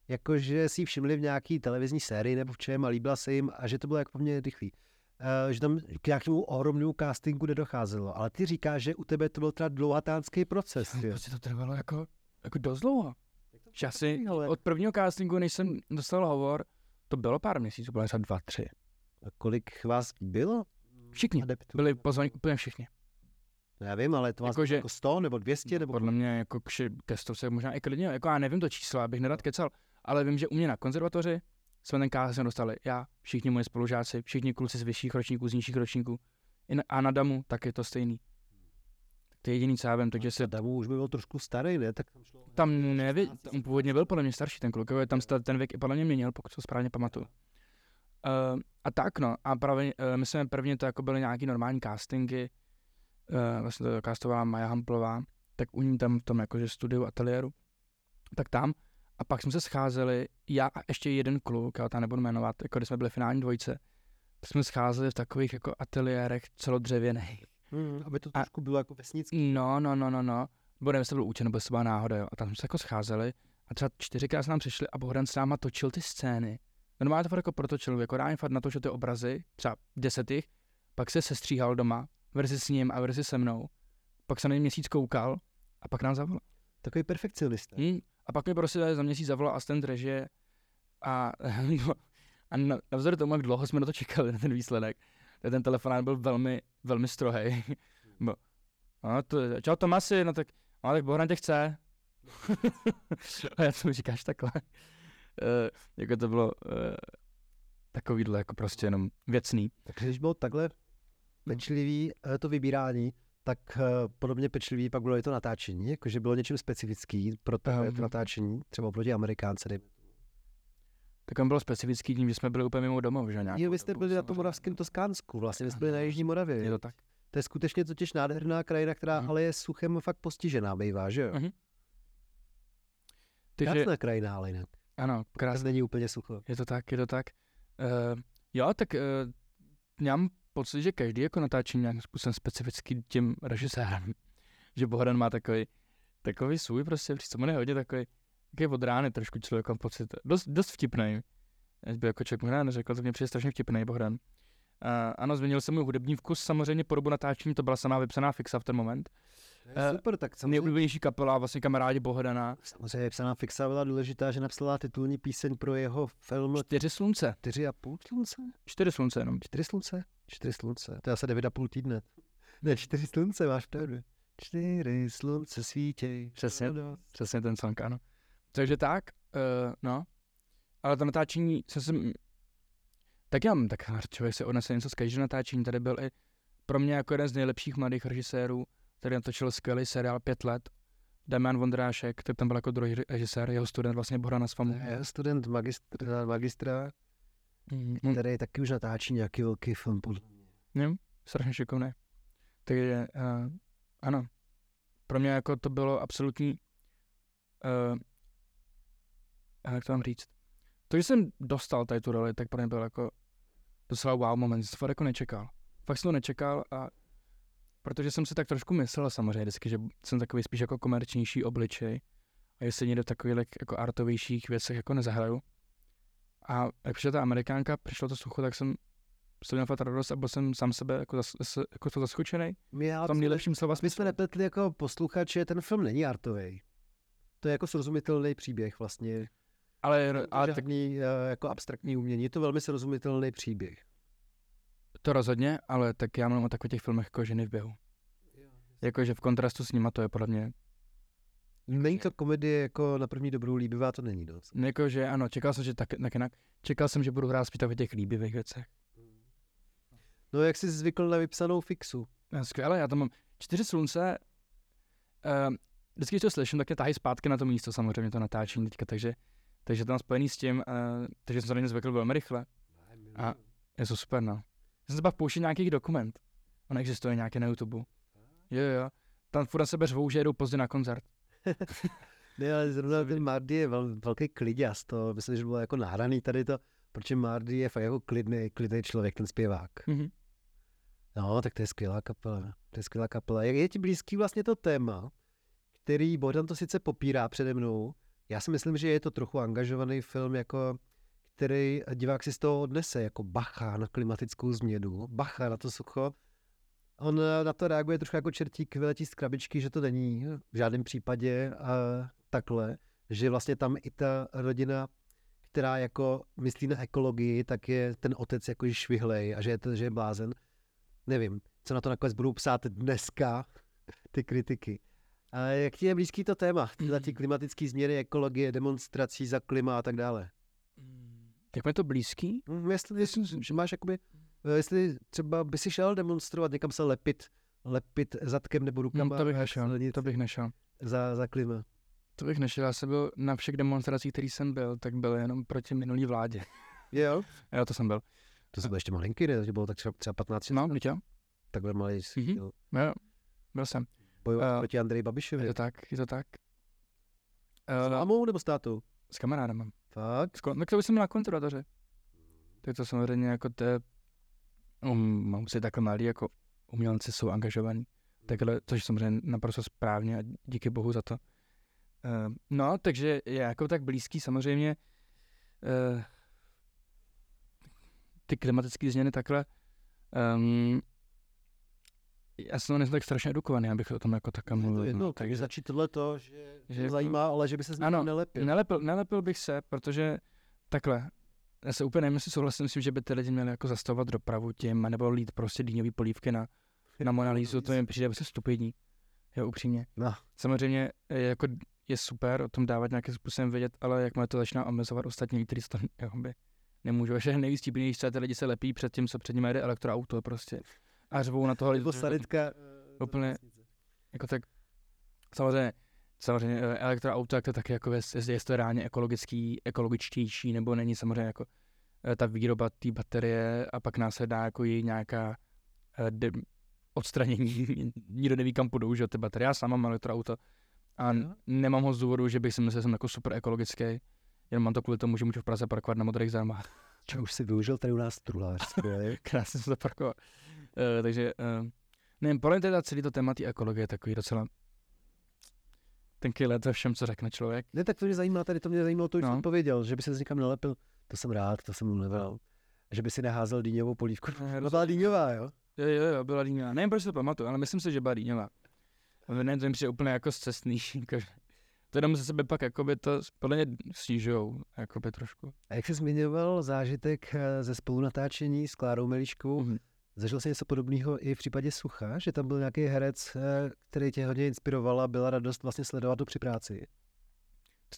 Jakože si ji všimli v nějaký televizní sérii nebo v čem a líbila se jim a že to bylo jako poměrně rychlý. Uh, že tam k nějakému ohromnému castingu nedocházelo. Ale ty říkáš, že u tebe to byl teda dlouhatánský proces. jo. Prostě to trvalo jako, jako dost dlouho. Ale- od prvního castingu, než jsem dostal hovor, to bylo pár měsíců, bylo třeba dva, tři. A kolik vás bylo? Všichni. Adeptů? Byli pozvaní úplně všichni. No já vím, ale to vás Jako, jako, že- jako 100 nebo 200 nebo... Podle mě jako k, ši- ke stovce možná i klidně, jako já nevím to číslo, abych nerad kecal, ale vím, že u mě na konzervatoři jsme ten casting dostali já, všichni moji spolužáci, všichni kluci z vyšších ročníků, z nižších ročníků. I na, a na Damu tak je to stejný. To je jediný, co já vím, takže se Damu už by byl trošku starý, ne? Tak tam šlo... tam neví, 16, tam původně byl podle mě starší ten kluk, ale tam sta- ten věk i podle mě měnil, pokud to správně pamatuju. Uh, a tak no, a právě, uh, my jsme prvně to jako byly nějaký normální castingy, uh, vlastně to castovala Maja Hamplová, tak u ní tam v tom jakože studiu, ateliéru, tak tam. A pak jsme se scházeli, já a ještě jeden kluk, já tam nebudu jmenovat, jako když jsme byli finální dvojce, tak jsme scházeli v takových jako ateliérech celodřevěných. Hmm, aby to A- trošku bylo jako vesnický. No, no, no, no, no. Nebo nevím, jestli to byl účel, nebo jestli to byla náhoda, jo. A tam jsme se jako scházeli a třeba čtyřikrát se nám přišli a Bohdan s náma točil ty scény. Normálně to fakt jako protočil, jako reálně fakt natočil ty obrazy, třeba desetých, pak se sestříhal doma, verzi s ním a verzi se mnou. Pak se na ně měsíc koukal a pak nám zavolal. Takový perfekcionista. Hmm. A pak mi prostě za měsíc zavolal asistent režie a, <laughs> a na, navzdory tomu, jak dlouho jsme na to čekali, na ten výsledek, ten telefonát byl velmi, velmi strohej. <laughs> No, to, čau Tomasi, no tak, no tak Bohdan tě chce. <laughs> a já tomu říkáš takhle. Uh, jako to bylo uh, takovýhle jako prostě jenom věcný. Takže když bylo takhle pečlivý eh, to vybírání, tak eh, podobně pečlivý pak bylo i to natáčení, jakože bylo něčím specifický pro to, Ehm. to natáčení, třeba proti Amerikánce. dejme. Tak on bylo specifický tím, že jsme byli úplně mimo domov, že nějak. Jo, vy jste byli na tom moravském Toskánsku, vlastně vy jste byli na Jižní Moravě. Je to tak. To je skutečně totiž nádherná krajina, která Mhm. ale je suchem fakt postižená, bývá, že jo? Mhm. Takže, Krásná krajina, ale jinak. Ano, Krásně není úplně sucho. Je to tak, je to tak. Uh, jo, tak uh, já mám pocit, že každý jako natáčí nějakým způsobem specifický tím režisérem. <laughs> Že Bohdan má takový, takový svůj prostě on je hodně takový, takový od rány trošku člověk mám pocit, dost, dost vtipný. Až by jako člověk možná neřekl, to mě přijde strašně vtipný Bohdan. Uh, ano, změnil se můj hudební vkus, samozřejmě po dobu natáčení to byla samá vypsaná fixa v ten moment. Uh, super, tak samozřejmě, Nejoblíbenější kapela, vlastně kamarádi Bohdana. samozřejmě psaná fixa byla důležitá, že napsala titulní píseň pro jeho film Čtyři slunce. Čtyři a půl slunce? Čtyři slunce jenom. Čtyři slunce? Čtyři slunce. To je asi devět a půl týdne. Ne, čtyři slunce, máš pravdu. Čtyři slunce svítěj. Přesně. Radost. Přesně ten song, ano. Takže tak, uh, no. Ale to natáčení, jsem si... Tak já mám tak člověk se odnese něco z každého natáčení. Tady byl i pro mě jako jeden z nejlepších mladých režisérů, který natočil skvělý seriál Pět let. Damian Vondrášek, který tam byl jako druhý režisér, jeho student vlastně Bohdan Svamu. Je student magistra, magistra Mm, který taky už natáčí nějaký velký film. Podle mě. mm, strašně šikovný. Takže uh, ano, pro mě jako to bylo absolutní, uh, jak to mám říct, to, že jsem dostal tady tu roli, tak pro mě byl jako docela wow moment, jsem to fakt jako nečekal. Fakt jsem to nečekal a protože jsem si tak trošku myslel samozřejmě vždycky, že jsem takový spíš jako komerčnější obličej a jestli někde v takových jako artovějších věcech jako nezahraju. A jak přišla ta amerikánka, přišlo to sucho, tak jsem jsem měl fakt radost a byl jsem sám sebe jako, zas, jako to zaskočený. My, já, V tom nejlepším slova my jsme nepletli jako posluchači, ten film není artový. To je jako srozumitelný příběh vlastně. Ale, Ale ale tak žádný eh, jako abstraktní umění. Je to velmi srozumitelný příběh. To rozhodně, ale tak já mám o takových těch filmech jako ženy v běhu. Jakože v kontrastu s nima to je podle mě, Není to komedie jako na první dobrou líbivá, to není dost. jakože ano, čekal jsem, že tak, tak jinak, čekal jsem, že budu hrát spíš v těch líbivých věcech. No jak jsi zvykl na vypsanou fixu. Eh, Skvěle, já tam mám čtyři slunce, uh, vždycky, když to slyším, tak je tahy zpátky na to místo samozřejmě to natáčení teďka, takže, takže to mám spojený s tím, uh, takže jsem se na ně zvykl velmi rychle. A je to super, no. Jsem se pak pouštěl nějakých dokument. On existuje nějaký na YouTube. Jo, jo. Tam furt na sebe řvou, že jedou pozdě na koncert. <laughs> Ne, ale zrovna ten Mardy je vel, velký kliděs, to myslím, že bylo jako nahraný tady to, protože Mardy je fakt jako klidný, klidný člověk, ten zpěvák. Mhm. No, tak to je skvělá kapela. To je skvělá kapela. Jak je ti blízký vlastně to téma, který Bohdan to sice popírá přede mnou, já si myslím, že je to trochu angažovaný film, jako který divák si z toho odnese, jako bacha na klimatickou změnu, bacha na to sucho. On eh, na to reaguje trošku jako čertík vyletí z krabičky, že to není v žádném případě a takhle, že vlastně tam i ta rodina, která jako myslí na ekologii, tak je ten otec jako švihlej a že je, to, že je blázen. Nevím, co na to nakonec budou psát dneska ty kritiky. A jak ti je blízký to téma? Tyhle ty klimatické změny, ekologie, demonstrací za klima a tak dále. Jak je to blízký? Hm, Jestli, jestli že máš jakoby, eh, jestli třeba by si šel demonstrovat, někam se lepit, lepit zadkem nebo No, rukama to bych nešel, to bych nešel. za, za klima. To bych nešel, já jsem byl na všech demonstracích, který jsem byl, tak byl jenom proti minulý vládě. <laughs> Jo? Jo, to jsem byl. To jsem byl ještě malinký, ne? To bylo tak třeba, třeba 15 No, jo. takhle malý Mhm. mm-hmm. Jo, byl jsem. bojovat Eh, proti Andreji Je Babišovi. to tak, je to tak. S Uh, mámou nebo s tátou? s kamarádem mám. Fakt? Sko- tak to už jsem na konturatoře. Tak to samozřejmě jako to um, mám si takhle mladí jako umělci jsou angažovaní. Takhle, což samozřejmě naprosto správně a díky bohu za to. Uh, no, takže je jako tak blízký samozřejmě uh, ty klimatické změny takhle. Um, já jsem nejsem tak strašně edukovaný, abych o tom jako takhle mluvil. No, no, takže začít tohle to, že, že jako- zajímá, ale že by se z Ano, nelepil. Nelepil, nelepil bych se, protože takhle, já se úplně nevím, jestli souhlasím s tím, že by ty lidi měli jako zastavovat dopravu tím, nebo lít prostě dýňový polívky na, na <laughs> Monalízu, to mi přijde prostě stupidní, jo, upřímně. No. Samozřejmě je, jako, je super o tom dávat nějakým způsobem vědět, ale jakmile to začíná omezovat ostatní, kteří to <laughs> jakoby, nemůžou, že nejvíc vtipnější, že ty lidi se lepí před tím, co před nimi jede elektroauto prostě. A řvou na toho lidi. Nebo sanitka. eh, Úplně-. Jako tak, samozřejmě, samozřejmě eh, elektroauto, jak to taky jako je, je to reálně ekologický, ekologičtější, nebo není samozřejmě jako eh, ta výroba té baterie a pak následná jako její nějaká de, odstranění, <laughs> nikdo neví kam půjdou, že ty baterie. Já sám mám elektroauto a n- Jo. nemám ho z důvodu, že bych si myslel, že jsem jako super ekologický, jenom mám to kvůli tomu, že můžu v Praze parkovat na modrých zdarma. Čo už si využil tady u nás truhlář. <laughs> Krásně jsem zaparkoval. Uh, takže, uh, nevím, podle mě teda celý to téma té ekologie je takový docela tenký let ve všem, co řekne člověk. Ne, tak to mě zajímá, tady to mě zajímalo, to už No. jsem pověděl, že by se někam nalepil, to jsem rád, to jsem mluvil. Že by si neházel dýňovou polívku. Ne, To byla dýňová, jo? Jo, jo, jo, byla Dýňová. Nevím, proč to pamatuju, ale myslím si, že byla Dýňová. Ne, to mi přijde úplně jako zcestný. <laughs> jako- to jenom ze sebe pak jakoby to podle mě snižujou, jakoby trošku. A jak jsi zmiňoval zážitek eh, ze spolunatáčení s Klárou Meliškou, Mhm. Zažil jsi něco podobného i v případě Sucha, že tam byl nějaký herec, eh, který tě hodně inspiroval a byla radost vlastně sledovat to při práci?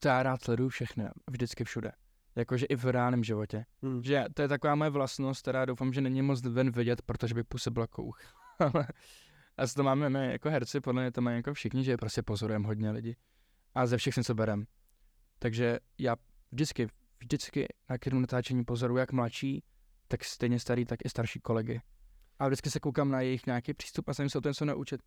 To já rád sleduju všechny, vždycky všude. Jakože i v reálném životě. Hmm. Že to je taková moje vlastnost, která doufám, že není moc ven vidět, protože by působil jako uch. <laughs> Ale a to máme my jako herci, podle mě to mají jako všichni, že prostě pozorujeme hodně lidí. A ze všech si něco berem. Takže já vždycky, vždycky na každém natáčení pozoruju jak mladší, tak stejně starý, tak i starší kolegy. A vždycky se koukám na jejich nějaký přístup a snažím se o tom něco naučit.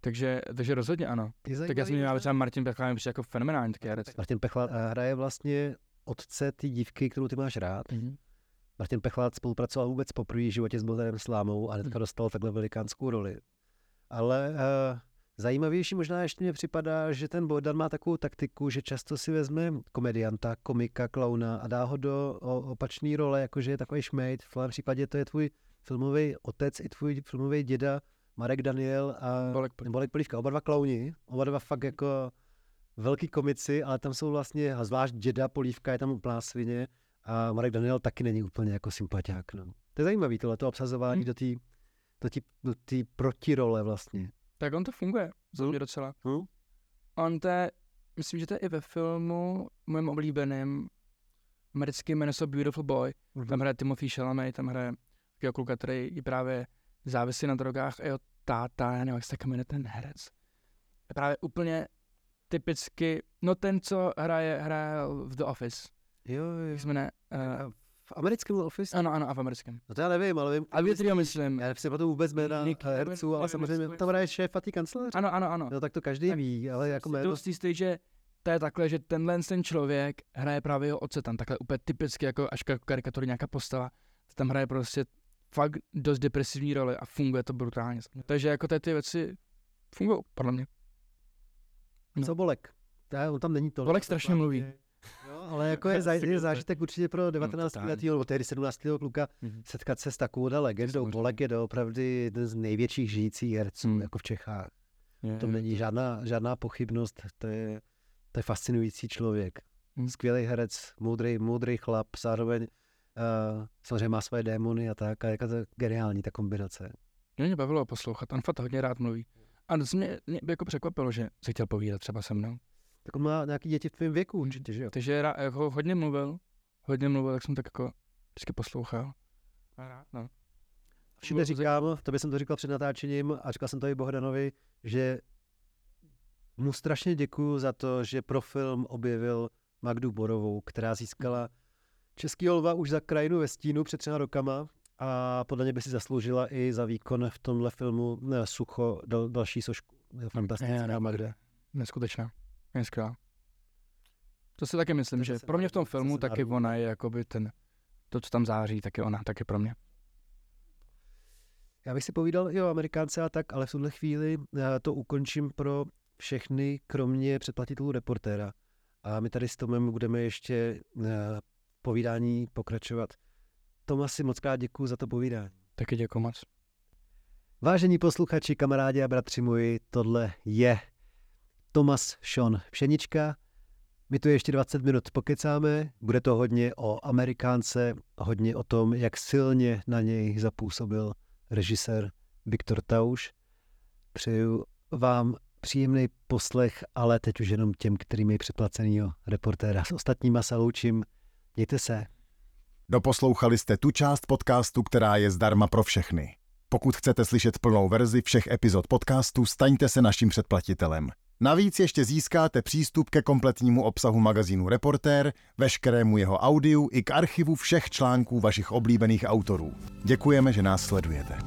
Takže, takže rozhodně ano. Je Tak já zajímavý, jsem měl třeba Martin Pechla, mi přijde jako fenomenální taky herec. Martin Pechlat eh, hraje vlastně otce té dívky, kterou ty máš rád. Mhm. Martin Pechlat spolupracoval vůbec poprvé v životě s Bohdanem Slámou a hnedka Mhm. dostal takhle velikánskou roli. Ale uh, zajímavější možná ještě mě připadá, že ten Bohdan má takovou taktiku, že často si vezme komedianta, komika, klauna a dá ho do o, opačné role, jakože je takový šmejt. V tvém případě to je tvůj filmový otec i tvůj filmový děda Marek Daniel a Bolek Polívka. Bolek Polívka. Oba dva klauni, oba dva fakt jako velký komici, ale tam jsou vlastně, a zvlášť děda Polívka je tam úplná svině a Marek Daniel taky není úplně jako sympatiák. No. To je zajímavý, tohle to obsazování Hm. do té do tý, do tý protirole vlastně. Tak on to funguje, za Hm. mě docela. Hm? On to je, myslím, že to je i ve filmu mým oblíbeným americký jméno so Beautiful Boy. Tam hraje Timothy Chalamet, tam hraje takového kluka, který je právě závisí na drogách a jeho táta, já nevím, jak se tak jmenuje ten herec. Je právě úplně typicky, no ten, co hraje, hraje v The Office. Jo, jo. Jak se jmenuje? Uh, V americkém Office? ano, ano, a v americkém. No to já nevím, ale vím. A větrýho myslím. Já si to vůbec jména Nick- herců, ale nevím, samozřejmě tam hraje šéf a ty kancelář. Ano, ano, ano. No tak to každý Tak ví, ale jako jméno... dost jistý, že to je takhle, že tenhle ten člověk hraje právě jeho otce tam, takhle úplně typicky jako až jako karikatury nějaká postava. Tam hraje prostě fakt dost depresivní roli a funguje to brutálně. Takže jako ty věci fungují, podle mě. no. Co Bolek? Já, on tam není to. Bolek strašně mluví. Jo, ale jako je, zá, je zážitek určitě pro 19 totálně. letého nebo tehdy 17 letého kluka Mhm. setkat se s takovou legendou. Bolek je doopravdy jeden z největších žijících herců Hmm. jako v Čechách. Je, To není žádná, žádná pochybnost, to je, to je fascinující člověk. Hmm. Skvělý herec, moudrý, moudrý chlap, zároveň uh, samozřejmě má svoje démony a tak, a jako to je geniální ta kombinace. Mě, mě bavilo poslouchat, on fakt hodně rád mluví. A to mě, mě jako překvapilo, že se chtěl povídat třeba se mnou. Tak on má nějaký děti v tvém věku určitě, že jo? Takže rá, jako hodně mluvil, hodně mluvil, tak jsem tak jako vždycky poslouchal. A rád, no. Všude říkám, tobě jsem to říkal před natáčením a říkal jsem to i Bohdanovi, že mu strašně děkuju za to, že pro film objevil Magdu Borovou, která získala Český lva už za krajinu ve stínu před třema rokama a podle mě by si zasloužila i za výkon v tomhle filmu ne, Sucho dal, další sošku. Je fantastická. Je, ne, Magda. Neskutečná. Skvělá. To si taky myslím, To že pro mě v tom filmu taky ona je jakoby ten, to, co tam září, taky ona, taky pro mě. Já bych si povídal i o Amerikánce a tak, ale v tuhle chvíli eh, to ukončím pro všechny, kromě předplatitelů reportéra. A my tady s Tomem budeme ještě eh, povídání pokračovat. Tomasi, moc krát děkuji za to povídání. Taky děkuji moc. Vážení posluchači, kamarádi a bratři moji, tohle je Tomas Sean Pšenička. My tu ještě 20 minut pokecáme, bude to hodně o Amerikánce, hodně o tom, jak silně na něj zapůsobil režisér Viktor Tauš. Přeju vám příjemný poslech, ale teď už jenom těm, kterým je předplacenýho reportéra. S ostatníma se loučím. Mějte se. Doposlouchali jste tu část podcastu, která je zdarma pro všechny. Pokud chcete slyšet plnou verzi všech epizod podcastu, staňte se naším předplatitelem. Navíc ještě získáte přístup ke kompletnímu obsahu magazínu Reportér, veškerému jeho audiu i k archivu všech článků vašich oblíbených autorů. Děkujeme, že nás sledujete.